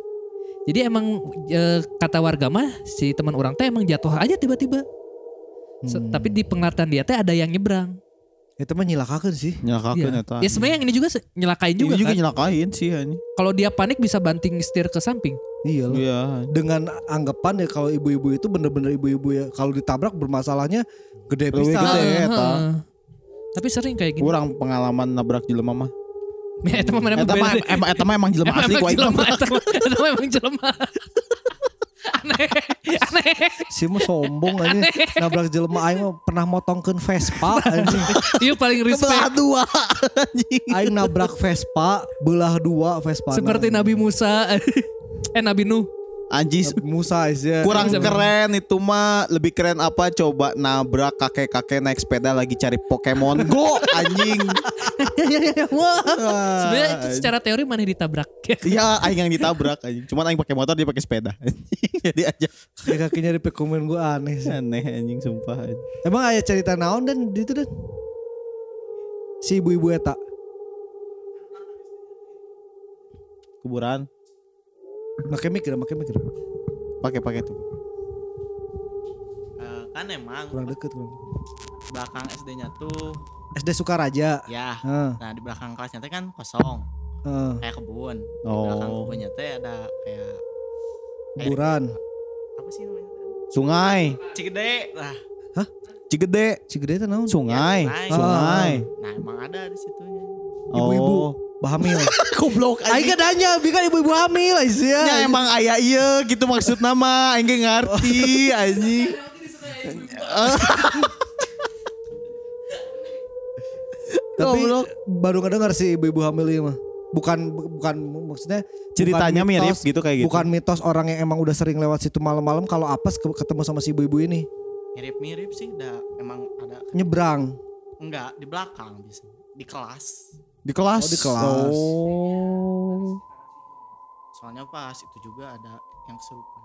jadi emang eh, kata warga mah si teman orang teh emang jatuh aja tiba-tiba Se- Hmm. tapi di penglihatan dia teh ada yang nyebrang Itu mah nyilakakeun sih. Nyelakakeun Iya. eta. ya sebenarnya yang ini juga nyelakain Ini juga, juga kan nyelakain sih anjing. kalau dia panik bisa banting setir ke samping Iya loh. Iya. Dengan anggapan ya kalau ibu-ibu itu bener-bener ibu-ibu ya kalau ditabrak bermasalahnya gede pisan. gede. Heeh. tapi sering kayak gini Kurang pengalaman nabrak jelema mah. Ya, <laughs> eta mah emang emang jelema asli ku aing jelema, emang jelema. <laughs> aneh, aneh. Si mah sombong aja nabrak jelema aing mah pernah motongkeun Vespa anjing. Iya paling Belah respect. dua anjing. Aing nabrak Vespa belah dua Vespa. Seperti Nabi Musa. eh Nabi Nuh. Anjing Musa aja. kurang Bisa- keren itu mah lebih keren apa coba nabrak kakek-kakek naik sepeda lagi cari Pokemon Go <laughs> anjing. Wah. Sebenarnya itu secara teori mana ditabrak. <laughs> Iya, aing yang ditabrak anjing. Cuman aing pakai motor dia pakai sepeda. <laughs> Jadi aja Kaki-kakinya di pekumen gue aneh sih. aneh anjing sumpah. anjing. Emang ada cerita naon dan di itu dan si ibu-ibu eta. Kuburan Make mikir, make mikir. pakai pakai tuh. Eh, kan emang Kurang deket kurang. belakang SD-nya tuh SD Sukaraja. ya Heeh, nah di belakang kelasnya teh kan kosong heeh. kayak kebun di belakang Oh. kebunnya teh ada kayak Kuburan. apa sih namanya Sungai, Cigede lah Cigede, Cigede itu naon? sungai, Ya, sungai. sungai. nah emang ada di situnya Ibu-ibu. Oh. Bahamil. <laughs> Goblok Aing kan nanya, bikin ibu-ibu hamil aja ya. Emang ayah iya gitu maksud nama Aing ge ngarti <laughs> anjing. <laughs> Tapi Goblok. baru ngedengar si ibu-ibu hamil ini mah. Bukan bukan maksudnya Ceritanya bukan mirip mitos- gitu kayak gitu. Bukan mitos orang yang emang udah sering lewat situ malam-malam kalau apes ke- ketemu sama si ibu-ibu ini mirip-mirip sih udah emang ada nyebrang. enggak di belakang bisa di kelas di kelas. Oh, di kelas. Oh. soalnya pas itu juga ada yang kesurupan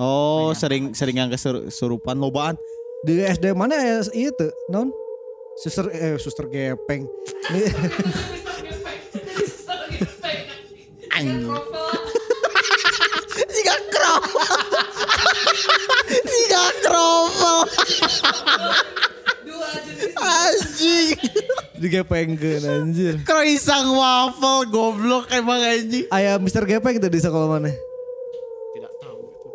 Oh, Banyak. sering sering yang kesurupan lobaan. Di SD mana ya itu non? Suster eh suster gepeng. Jika krovel. Jika krovel. Anjing. digepengkeun anjir. Kroisang waffle goblok emang anjing. Aya Mister Gepeng itu di sekolah mana? tidak tahu gitu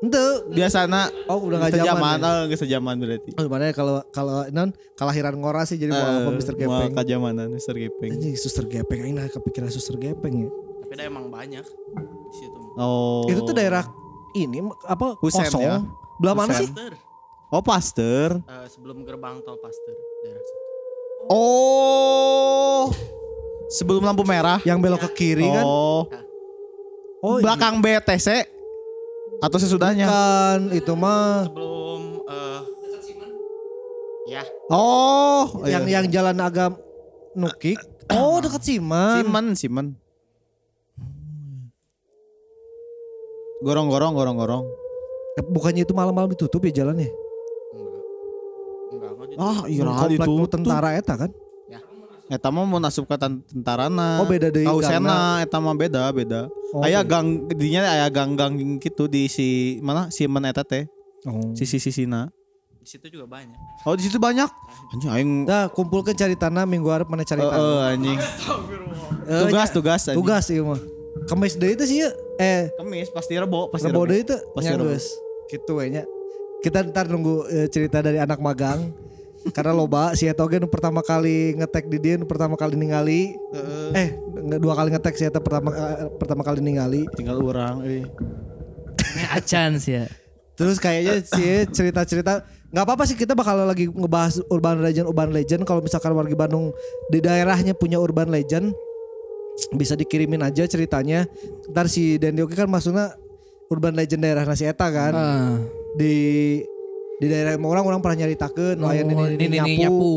Ente. Biasana Oh udah gak sejaman, zaman. Ya? oh, geus sejaman berarti. Oh, mana kalau kalau non kelahiran ngora sih jadi mau apa Mister Eh, Mau Gepeng. kajamanan Mister Gepeng. Anjing suster gepeng aing nah kepikiran suster gepeng ya. tapi ada emang banyak di situ Oh. Itu tuh daerah ini apa Husen kosong. ya? Belah mana sih? Oh, Pasteur. Eh, sebelum gerbang tol Pasteur daerah situ Oh. Sebelum lampu merah. Yang belok ke kiri kan? Oh. Oh, Belakang BTC atau sesudahnya? kan itu mah sebelum eh ya Oh, yang iya. yang jalan agak nukik. Oh, dekat Siman. Simen, Simen. Gorong-gorong, gorong-gorong. Bukannya itu malam-malam ditutup ya jalannya? enggak enggak kok di- Ah, iya Komplek itu. tentara eta kan? Eta mah mau nasup ke ten- tentarana. Oh, beda deui Kausena, eta mah beda, beda. Oh, aya beda. gang dinya aya gang-gang gitu di si mana Simen eta teh. Oh. Sisi-sisina. di situ juga banyak Oh, di situ banyak. Anjing aing Dah kumpulkan cari tanah minggu harap mana cari Eh, tanah. eh, anjing. Tugas, tugas, anjing. tugas iya mah. Kemis deui itu sih ya. Eh, Kemis pasti rebo, pasti rebo rebo. deui itu Pasti rebo. Gitu we nya. Kita ntar nunggu eh, cerita dari anak magang. Karena loba si Eta oge nu pertama kali ngetek di dia pertama kali ningali eh dua kali ngetek si Eta pertama eh, pertama kali ningali Tinggal orang. Ini acan sih ya. terus kayaknya sih cerita-cerita nggak apa-apa sih kita bakal lagi ngebahas urban legend urban legend kalau misalkan warga Bandung di daerahnya punya urban legend bisa dikirimin aja ceritanya. Ntar si Dendi Oki kan maksudnya urban legend daerah nasi eta kan Ah. di di daerah orang orang pernah nyaritakeun Oh, layan ini, ini, nyapu, nyapu.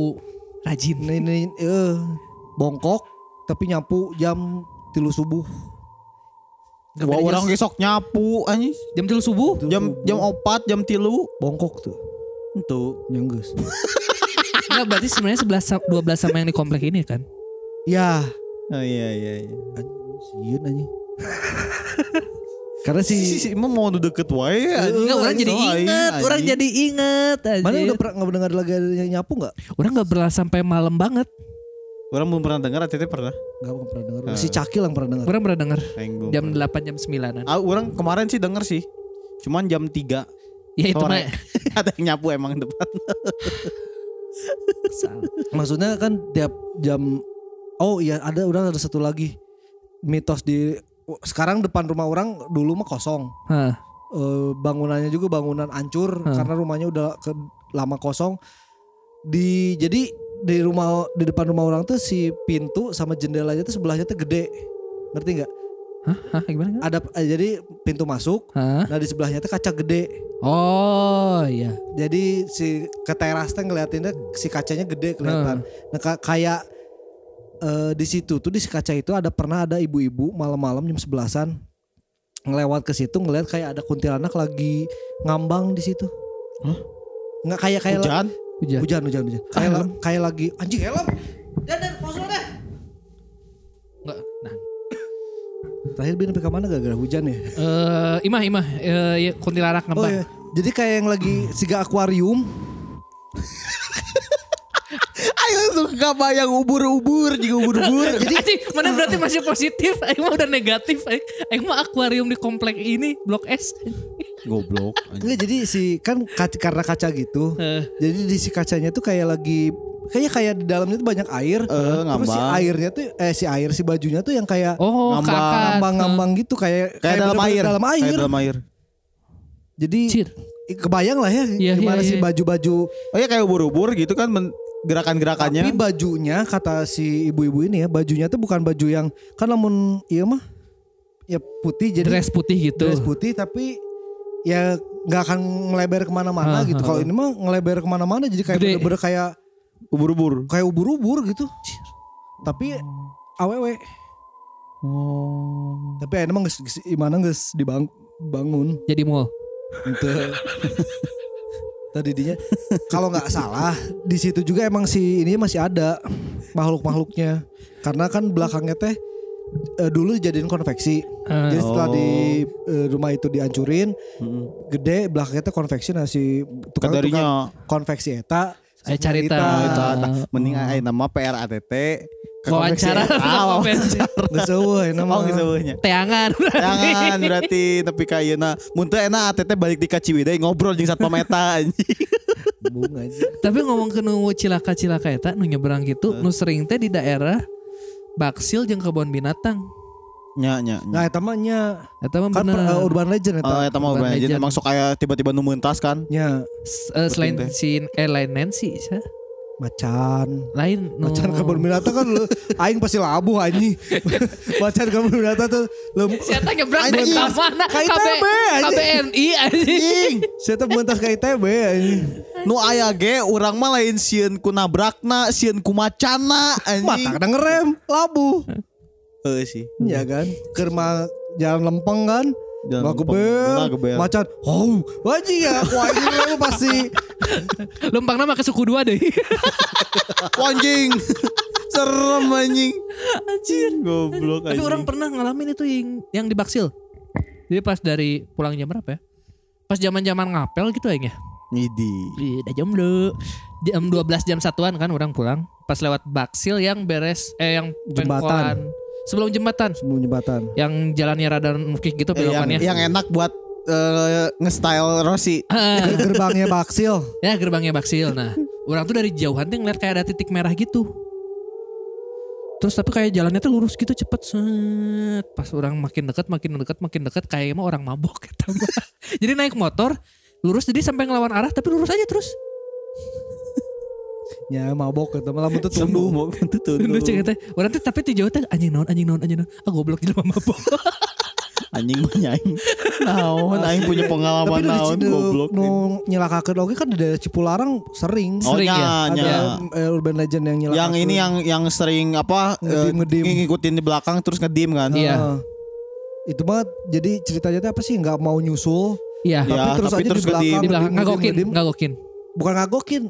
Rajin. ini, ini eh, bongkok tapi nyapu jam tilu subuh Wah, orang besok nyapu anjing. Jam tilu subuh. Jam jam opat, jam tilu. bongkok tuh Itu. nyenggus Enggak <laughs> berarti sebenarnya 11 sa- 12 sama yang di komplek ini kan. ya Oh iya iya iya. sieun anjing <laughs> karena Si si si, si emang mau deket wae anjing. Enggak orang jadi inget, orang jadi inget aja. mana udah pernah nggak dengar yang nyapu nggak Orang nggak pernah sampai malam banget. Orang belum pernah dengar ATT pernah. nggak pernah dengar Ah. si Cakil yang pernah dengar Orang pernah belum jam pernah. 8 jam 9-an. Ah, orang kemarin sih denger sih. Cuman jam 3 Ya itu mah. <laughs> Ada yang nyapu emang depan. <laughs> maksudnya kan tiap jam oh iya ada udah ada satu lagi mitos di sekarang depan rumah orang dulu mah kosong Hah. Eh, bangunannya juga bangunan hancur Hmm. karena rumahnya udah ke, lama kosong di jadi di rumah di depan rumah orang tuh si pintu sama jendelanya tuh sebelahnya tuh gede ngerti nggak Hah, gimana? ada eh, jadi pintu masuk Hah? nah di sebelahnya tuh kaca gede Oh iya. jadi si ke teras teh ngeliatinnya si kacanya gede kelihatan nah ka- kayak eh, di situ tuh di kaca itu ada pernah ada ibu-ibu malam-malam jam sebelasan ngelewat ke situ ngeliat kayak ada kuntilanak lagi ngambang di situ Hah? nggak kayak kayak Hujan. Hujan. hujan hujan hujan Ah, kayak la- kayak lagi anjing helm dan dan pause deh Enggak. Nah. terakhir bin sampai ke mana gara-gara hujan ya Eh, imah imah eh, ya, kuntilanak oh ngembang. iya jadi kayak yang lagi siga akuarium <laughs> Ayo langsung kebayang ubur-ubur juga ubur-ubur. <laughs> Jadi mana berarti masih positif? <laughs> Aing mah udah negatif. Aing, mah akuarium di komplek ini Blok S. Goblok. Enggak jadi si kan kaca, karena kaca gitu Eh, Jadi di si kacanya tuh kayak lagi kayaknya kayak di dalamnya tuh banyak air. Eh, Terus si ngambang. airnya tuh eh si air si bajunya tuh yang kayak oh, Ngambang, kakak. ngambang-ngambang gitu kayak Kayak dalam bener-bener air. Dalam air. Kayak dalam air. Jadi i- kebayang lah ya Iya, gimana iya, sih iya. baju-baju. Oh iya kayak ubur-ubur gitu kan men- Tapi gerakan-gerakannya. bajunya kata si ibu-ibu ini ya, bajunya tuh bukan baju yang kan namun iya mah ya putih jadi Dress putih gitu. dress putih tapi ya nggak akan ngelebar ke mana-mana Ah, gitu. ah, Kalau ini mah ngelebar ke mana-mana jadi kayak bener-bener kayak Ubur-ubur. kayak ubur-ubur gitu. Tapi awewe. Oh. Tapi emang gimana geus dibang bangun Jadi mall. <laughs> Tadi dinya <laughs> kalau nggak salah di situ juga emang si ini masih ada makhluk-makhluknya. Karena kan belakangnya teh eh, dulu dijadiin konveksi. Ah. Jadi setelah Oh. di eh, rumah itu dihancurin, Mm-mm. gede belakangnya teh konveksi nah si tukang tukang konveksi eta Saya carita. Ah. ada mending aya nama PRATT Wawancara. konveksi. Ah, wawancara. Geus eueuh nama. Oh gitu nya. Teangan. Jangan <laughs> berarti tapi kayeuna mun teu enak ATT balik di Kaciwidey ngobrol jeung Satpam Eta anjing. Bunga aja. Tapi ngomong ke nu cilaka-cilaka eta nu nyebrang gitu, nu sering teh di daerah Baksil jeung kebun binatang. Nya nya. Nah, eta mah nya Eta mah kan bener. eh, urban legend eta. Oh, eta mah Urban urban legend legend. emang sok kayak tiba-tiba nu meuntas kan. Nya eh, selain si eh lain Nancy, sa? Macan. lain nu Macan kebun binatang kan lu aing pasti labuh anjing. <laughs> macan kebun binatang tuh lu Siapa nyebrang dari mana? Ka ITB, anjing. KBNI anjing. saya tuh mentas ke ITB anjing. Nu aya ge urang mah lain sieun ku nabrakna, sieun ku macana anjing. Mata kadang ngerem, labuh. Heuh sih. Ya kan, keur mah jalan lempeng kan. Bener, gebel, gebel. macan, oh, wajib ya, wah ini lu pasti <laughs> Lempang nama ke suku dua deh. Anjing. Serem anjing. Anjir. Goblok Tapi anjing. orang pernah ngalamin itu yang yang di Baksil. Jadi pas dari pulang jam berapa ya? Pas zaman-zaman ngapel gitu ya. Ngidi. Ih, Udah jam dulu. Jam 12 jam satuan kan orang pulang. Pas lewat Baksil yang beres eh yang Jembatan. Sebelum jembatan. sebelum jembatan. Yang jalannya rada nukik gitu Eh, yang, belokannya. yang enak buat eh, nge-style Rossi. Ah, <laughs> Gerbangnya Baksil. ya gerbangnya Baksil. Nah, orang tuh dari jauhan tuh ngeliat kayak ada titik merah gitu. Terus tapi kayak jalannya tuh lurus gitu cepet set. Pas orang makin dekat, makin dekat, makin dekat kayak emang orang mabok <laughs> gitu. jadi naik motor lurus jadi sampai ngelawan arah tapi lurus aja terus. Nya mabok eta malah mun teu tunduh Mau itu Tunduk cek teh. Orang teh tapi ti jauh teh anjing naon anjing naon anjing naon. Ah goblok jelema mabok. <laughs> anjing mah nyaing. Naon aing punya pengalaman tapi nu naon goblok. nu nyelakakeun oge kan di daerah Cipularang sering Oh Sering ya? nya. ada eh, urban legend yang nyelakakeun Yang ini yang yang sering apa eh, Ngedim-ngedim. ngikutin di belakang terus ngedim kan. Iya. Heeh. itu mah jadi ceritanya teh apa sih nggak mau nyusul Iya. Iya, tapi terus tapi aja terus di belakang, ngedim. Di belakang ngedim, ngagokin, ngedim. ngagokin. bukan ngagokin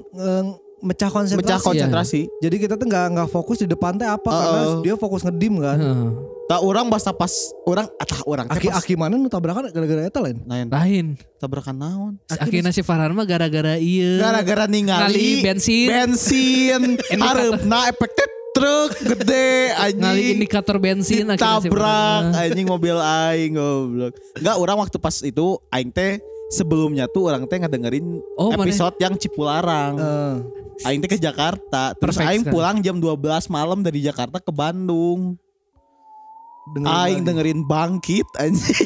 mecah konsentrasi Pecah konsentrasi. jadi kita tuh nggak nggak fokus di depan teh apa karena Heeh. dia fokus ngedim kan Heeh. Tak orang basta pas orang atah orang teh aki aki mana nu tabrakan gara-gara eta lain lain Lain. tabrakan naon. Si Akhirnya si Farhan mah gara-gara iya. Gara-gara Ngali ningali bensin. bensin <laughs> hareupeuna efeknya truk gede Ngali anjing indikator bensin tabrak anjing mobil aing goblok. Enggak orang waktu pas itu aing teh sebelumnya tuh orang teh ngedengerin Oh, mana? episode yang Cipularang. Eh, Aing teh ke Jakarta. Terus Perfect aing sekali. pulang jam 12 malam dari Jakarta ke Bandung. dengerin Aing lagi. dengerin bangkit anjing. <laughs>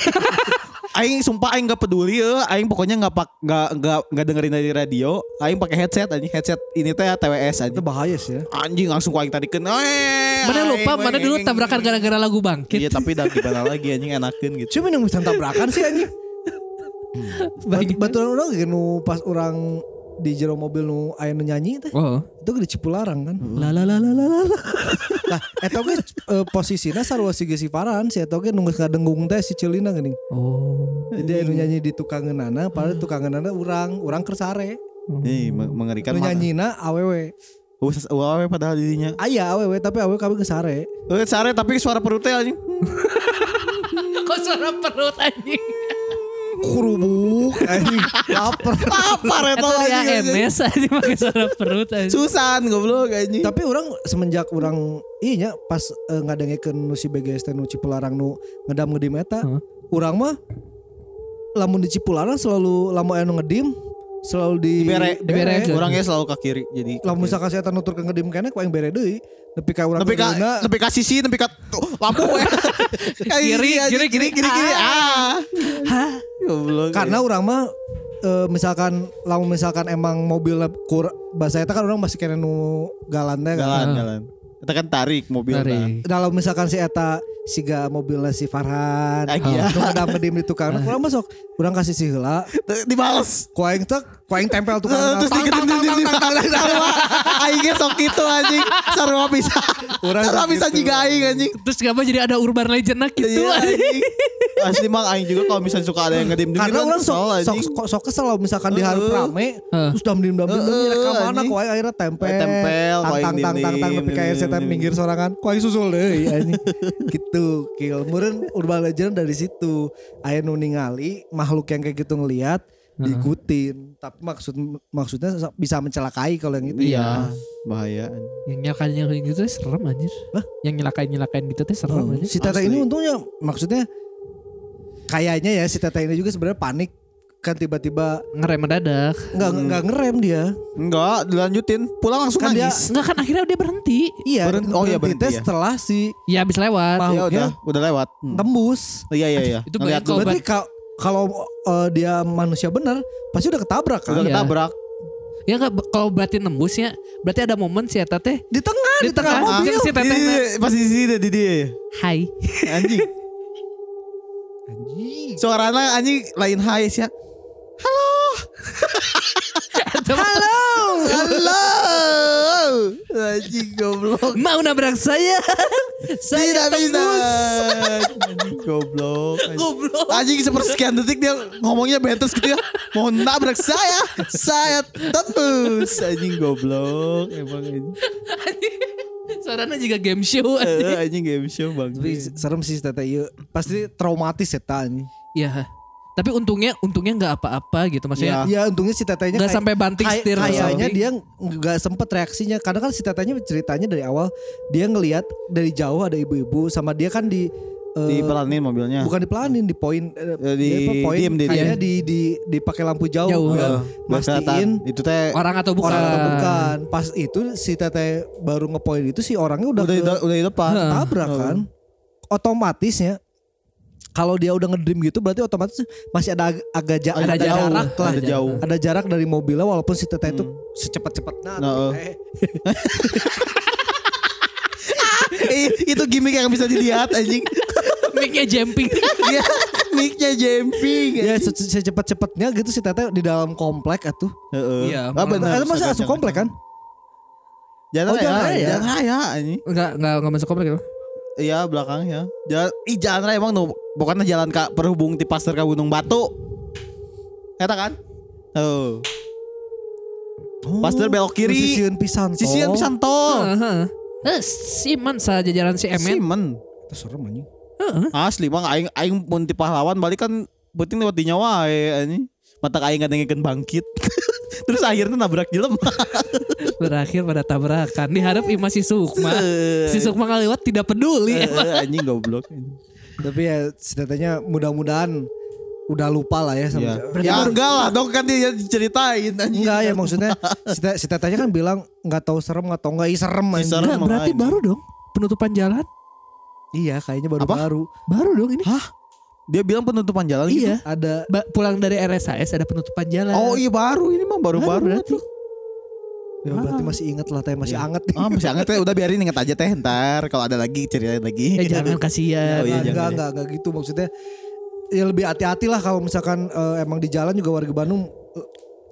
aing sumpah aing gak peduli ya, aing pokoknya nggak pak nggak nggak nggak dengerin dari radio. Aing pakai headset anjing, headset ini teh TWS itu anjing. bahaya sih ya Anjing langsung aing tadi kan. Mana lupa, mana dulu tabrakan gara-gara lagu bangkit. Iya tapi dah gimana lagi anjing enakeun gitu. cuma yang bisa tabrakan sih anjing Baik. Baturan orang gitu nu pas orang di jero mobil nu aya nu nyanyi teh Oh. itu di Cipularang kan La la la la la la. Nah, eta ge eh, posisina sarua si si Farhan, si eta ge nunggu ngadengung teh si Celina geuning. Oh. Jadi anu nyanyi di tukangeunana, padahal tukangeunana urang, urang kersare. Ih, me- mengerikan Nu mah. nyanyina awewe. Wawe padahal dirinya. Aya awewe tapi awewe kami kesare. Eh sare tapi suara perutnya anjing. <laughs> Kok suara perut anjing? Kurubuk lapar. Lapar eta Itu anjing. MS anjing pakai suara perut anjing. Susan goblok anjing. tapi orang semenjak orang iya pas eh, ngadengekeun nu si BGS teh nu Cipularang nu ngedam ngedim eta, Heeh. urang mah lamun di Cipularang selalu lamun anu ngedim selalu di Dibere. Dibere. Orangnya selalu ke kiri jadi. lamun misalkan saya nutur ke ngedim kene ku aing bere deui nepi ka urang Nepi ka kedeuna. nepi ka sisi nepi ka lampu ya. <laughs> Kiri, anjing, kiri, kiri kiri kiri. Ah. Goblok. karena orang mah eh, misalkan lamun misalkan emang mobilnya kur bahasa eta kan orang masih kena nu galan teh kan. jalan jalan. Kita kan tarik mobil Tarik. Nah, lamun misalkan si eta siga mobilnya si Farhan, Ah, iya. nu ngedam ngedim di tukang, <laughs> urang masuk, urang kasih si heula, Dibales. ku aing teh, ku aing tempel Eh, tukang. Terus dikit Sarua <laughs> Aing sok gitu anjing Sarua bisa Urang Sarua sok bisa gitu. juga aing anjing Terus kenapa jadi ada urban legend gitu Iya, anjing? anjing. Asli mah aing juga kalau misalnya suka ada yang ngedim Karena orang sok sok sok, kesel lalu misalkan di hari rame, terus dam dim dam dim rekaman mana aing akhirnya tempel, Tempel, tang aing tang tang tang tang tapi kayak saya dim-dim. minggir sorangan, ku aing susul deh, <laughs> anjing. gitu, kill. Meureun urban legend dari situ, aya nu ningali makhluk yang kayak gitu ngelihat diikutin tapi maksud maksudnya bisa mencelakai kalau yang itu Iya Bahaya Yang nyelakain nyelakain gitu teh serem anjir. Hah? Yang nyelakain nyelakain gitu teh serem Oh, anjir. si Tete Asli. ini untungnya maksudnya kayaknya ya si Tete ini juga sebenarnya panik kan tiba-tiba Ngerem mendadak. nggak Hmm. nggak ngerem dia Enggak dilanjutin Pulang langsung Kan dia- nangis Enggak kan akhirnya dia berhenti. iya Berhenti- oh iya, berhenti ya. setelah si Ya habis lewat. Ya udah Udah lewat Hmm. tembus Iya iya iya Itu kalau berarti ka- kalau eh, dia manusia benar pasti udah ketabrak kan Udah Iya. ketabrak Ya enggak kalau berarti nembus ya, berarti ada momen si eta teh di tengah di, Di tengah, tengah. mobil si Teteh Di- di- Pas di sini di dia hai. Anjing Anjing. Suaranya anjing lain hai sih Halo. Halo Anjing goblok Mau nabrak saya? <laughs> saya Tidak bisa tembus. Anjing goblok anjing. Goblok. Anjing sepersekian detik dia ngomongnya bentes gitu ya Mohon nabrak saya Saya tembus Anjing goblok Emang anjing Suaranya juga game show anjing. Eh, Anjing game show bang Tapi serem sih si Tete iya. pasti traumatis ya tanya Iya. Tapi untungnya untungnya nggak apa-apa gitu maksudnya. ya untungnya si Tetenya Nggak sampai banting Kay- setir kayaknya dia nggak sempet reaksinya karena kan si tetanya ceritanya dari awal dia ngelihat dari jauh ada ibu-ibu sama dia kan di eh, Dipelanin mobilnya bukan dipelanin di poin eh, Eh, di- poin diem, di- kayaknya diem. di di dipakai lampu jauh, Jauh. biar mastiin. Itu teh orang atau bukan. orang atau bukan pas itu si teteh baru ngepoin itu si orangnya udah, Udah ke- di, udah di depan tabrak kan otomatisnya kalau dia udah ngedream gitu berarti otomatis masih ada ag- agak ja- Ada ada jarak jarak lah. ada jauh. Ada jarak dari mobilnya walaupun si teteh itu Hmm. secepat-cepatnya. Nah, tapi oh. eh, <laughs> Eh, itu gimmick yang bisa dilihat anjing. <laughs> Mic-nya jumping. Iya, mic-nya jumping. Ya se- secepat-cepatnya gitu si teteh di dalam komplek atuh. Heeh. Iya, Ah, benar. Itu masih asup komplek kan? Jalan Oh, raya, jalan raya. jalan raya anjing. Enggak enggak enggak masuk komplek ya. Iya belakangnya. Jalan, ih jalan raya emang nu pokoknya jalan ka perhubung ti pasar ke Gunung Batu. Eta kan? Oh. Pasar belok kiri. Sisiun pisan. Sisian pisan tol. Heeh. Eh, Siman saja jalan si Emen. Simen. Itu serem anjing. Asli bang aing aing pun ti pahlawan balik kan penting lewat di nyawa anjing. Mata aing ngadengkeun bangkit. <laughs> Terus akhirnya nabrak jelema. <laughs> Berakhir pada tabrakan. Diharap Ima si Sukma. Si Sukma ngaliwat tidak peduli. Eh, anjing goblok. Tapi ya setidaknya mudah-mudahan udah lupa lah ya sama Ya, Berarti ya baru- enggak lah dong kan dia diceritain anjing. Enggak ya maksudnya si, te- si tetehnya kan bilang nggak tahu serem nggak tahu nggak Ih, serem anjing. Enggak, berarti baru dong penutupan jalan. Iya kayaknya Apa? baru-baru. Baru dong ini. Dia bilang penutupan jalan gitu. Iya. Ada Ba- pulang dari RSAS ada penutupan jalan. Oh iya baru ini mah baru-baru berarti. ya berarti masih inget lah teh masih Iya. anget nih. Ah masih hangat ya udah biarin inget aja teh ntar kalau ada lagi ceritain lagi. Eh jangan kasihan. Oh, iya, enggak, enggak, ya. enggak, enggak gitu maksudnya. Ya lebih hati-hati lah kalau misalkan eh, emang di jalan juga warga Bandung eh,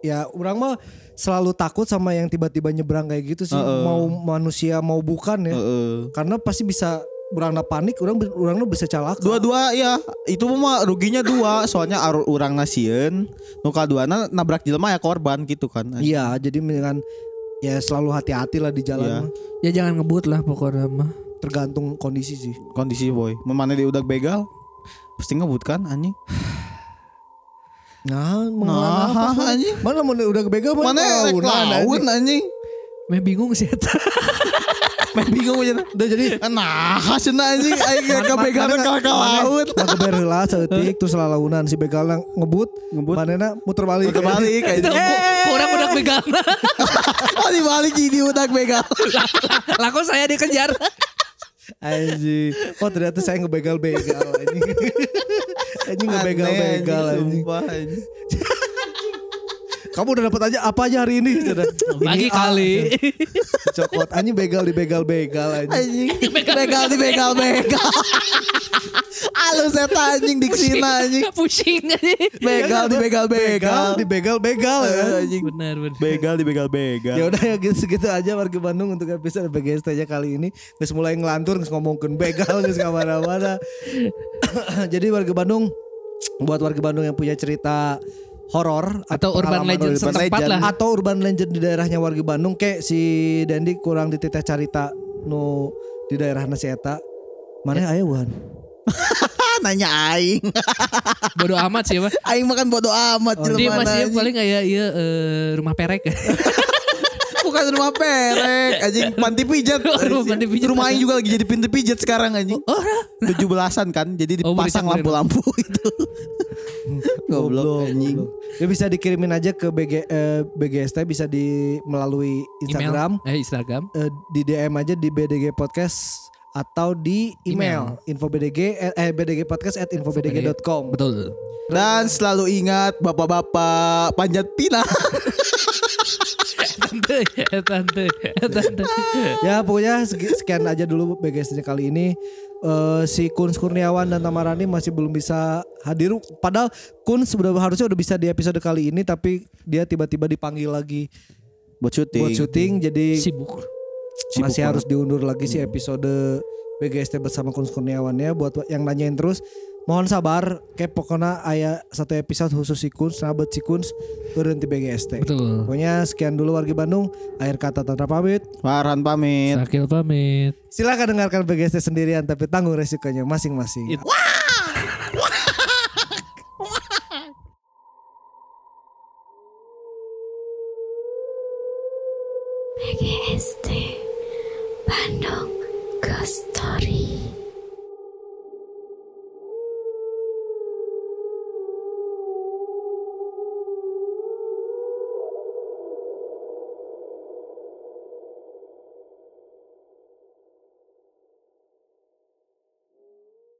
ya orang mah selalu takut sama yang tiba-tiba nyebrang kayak gitu sih. Heeh. Mau manusia mau bukan ya. Heeh. Karena pasti bisa orang panik, orang orang bisa celaka. Dua-dua ya itu mah ruginya dua soalnya ar- urang nasieun nu kaduana nabrak jelema ya korban gitu kan. Iya, jadi mendingan ya selalu hati-hati lah di jalan mah. Ya jangan ngebut lah pokoknya mah. Tergantung kondisi sih. Kondisi boy. Memana dia udah begal pasti ngebut kan anjing. Nah, Nah, mengelan mana? anjing. Mana mau udah bego Mana rek laun anjing. Meh bingung sih <laughs> bingung aja. Udah jadi Nah, hasilnya anjing aing ke begal ka laut. Lah keber heula saeutik terus lalaunan si begal ngebut, Ngebut. manehna muter balik. Muter balik kayak Itu gitu. kurang udah pegang. <laughs> Oh dibalik jadi udah begal. lah kok saya dikejar. Anjing. Oh ternyata saya ngebegal-begal anjing. <laughs> anjing ngebegal-begal anjing. Anjing. Kamu udah dapat aja apa aja hari ini? <laughs> Lagi Ini, ah, kali. Cokot anjing begal di begal-begal anjing. Anjing. Begal di begal begal. Alus eta anjing diksina anjing. Pusing. Begal di begal begal. di begal-begal <laughs> ya. anjing. Benar benar. Begal di begal begal. Ya udah ya gitu segitu aja warga Bandung untuk episode BGST aja kali ini. Geus mulai ngelantur geus ngomongkeun begal geus kamana-mana. <laughs> Jadi warga Bandung buat warga Bandung yang punya cerita horor Atau urban legend urban setempat legend, lah. atau urban legend di daerahnya warga Bandung kayak si Dendi kurang dititeh carita nu di daerah nasi eta. Mana aya Wan? Ah, <laughs> nanya aing. <laughs> Bodoh amat sih mah. Aing makan bodo amat Oh, Dia jelema masih paling kayak iya eh, rumah perek. <laughs> Bukan rumah perek, <laughs> anjing panti pijat. Panti pijat. Rumah aing juga lagi jadi pintu pijat sekarang anjing. Oh, nah. 17-an kan, jadi Oh, dipasang boleh, lampu-lampu <laughs> itu. Goblok anjing. Ya bisa dikirimin aja ke BG eh, BGST bisa di melalui Instagram. Email. Eh Instagram. eh, di DM aja di BDG Podcast atau di email, info BDG eh, eh BDG Podcast at infobdg.com. Betul. Dan selalu ingat bapak-bapak panjat pinang. <laughs> Tante, eh, tante, eh, tante. Ya pokoknya sekian aja dulu BGST kali ini. Eh, si Kun Kurniawan dan Tamarani masih belum bisa hadir. Padahal Kun sudah harusnya udah bisa di episode kali ini, tapi dia tiba-tiba dipanggil lagi Buat syuting. buat syuting. Jadi Sibuk. Sibuk masih harus banget. diundur lagi sih episode BGST bersama Kun Kurniawan ya. Buat yang nanyain terus, mohon sabar. Kayak pokoknya ayah satu episode khusus si Kun, sahabat si Kun, berhenti BGST. Betul. Pokoknya sekian dulu warga Bandung. Akhir kata Tantra pamit. Farhan pamit. Sakil pamit. Silakan dengarkan BGST sendirian tapi tanggung resikonya masing-masing. Bandung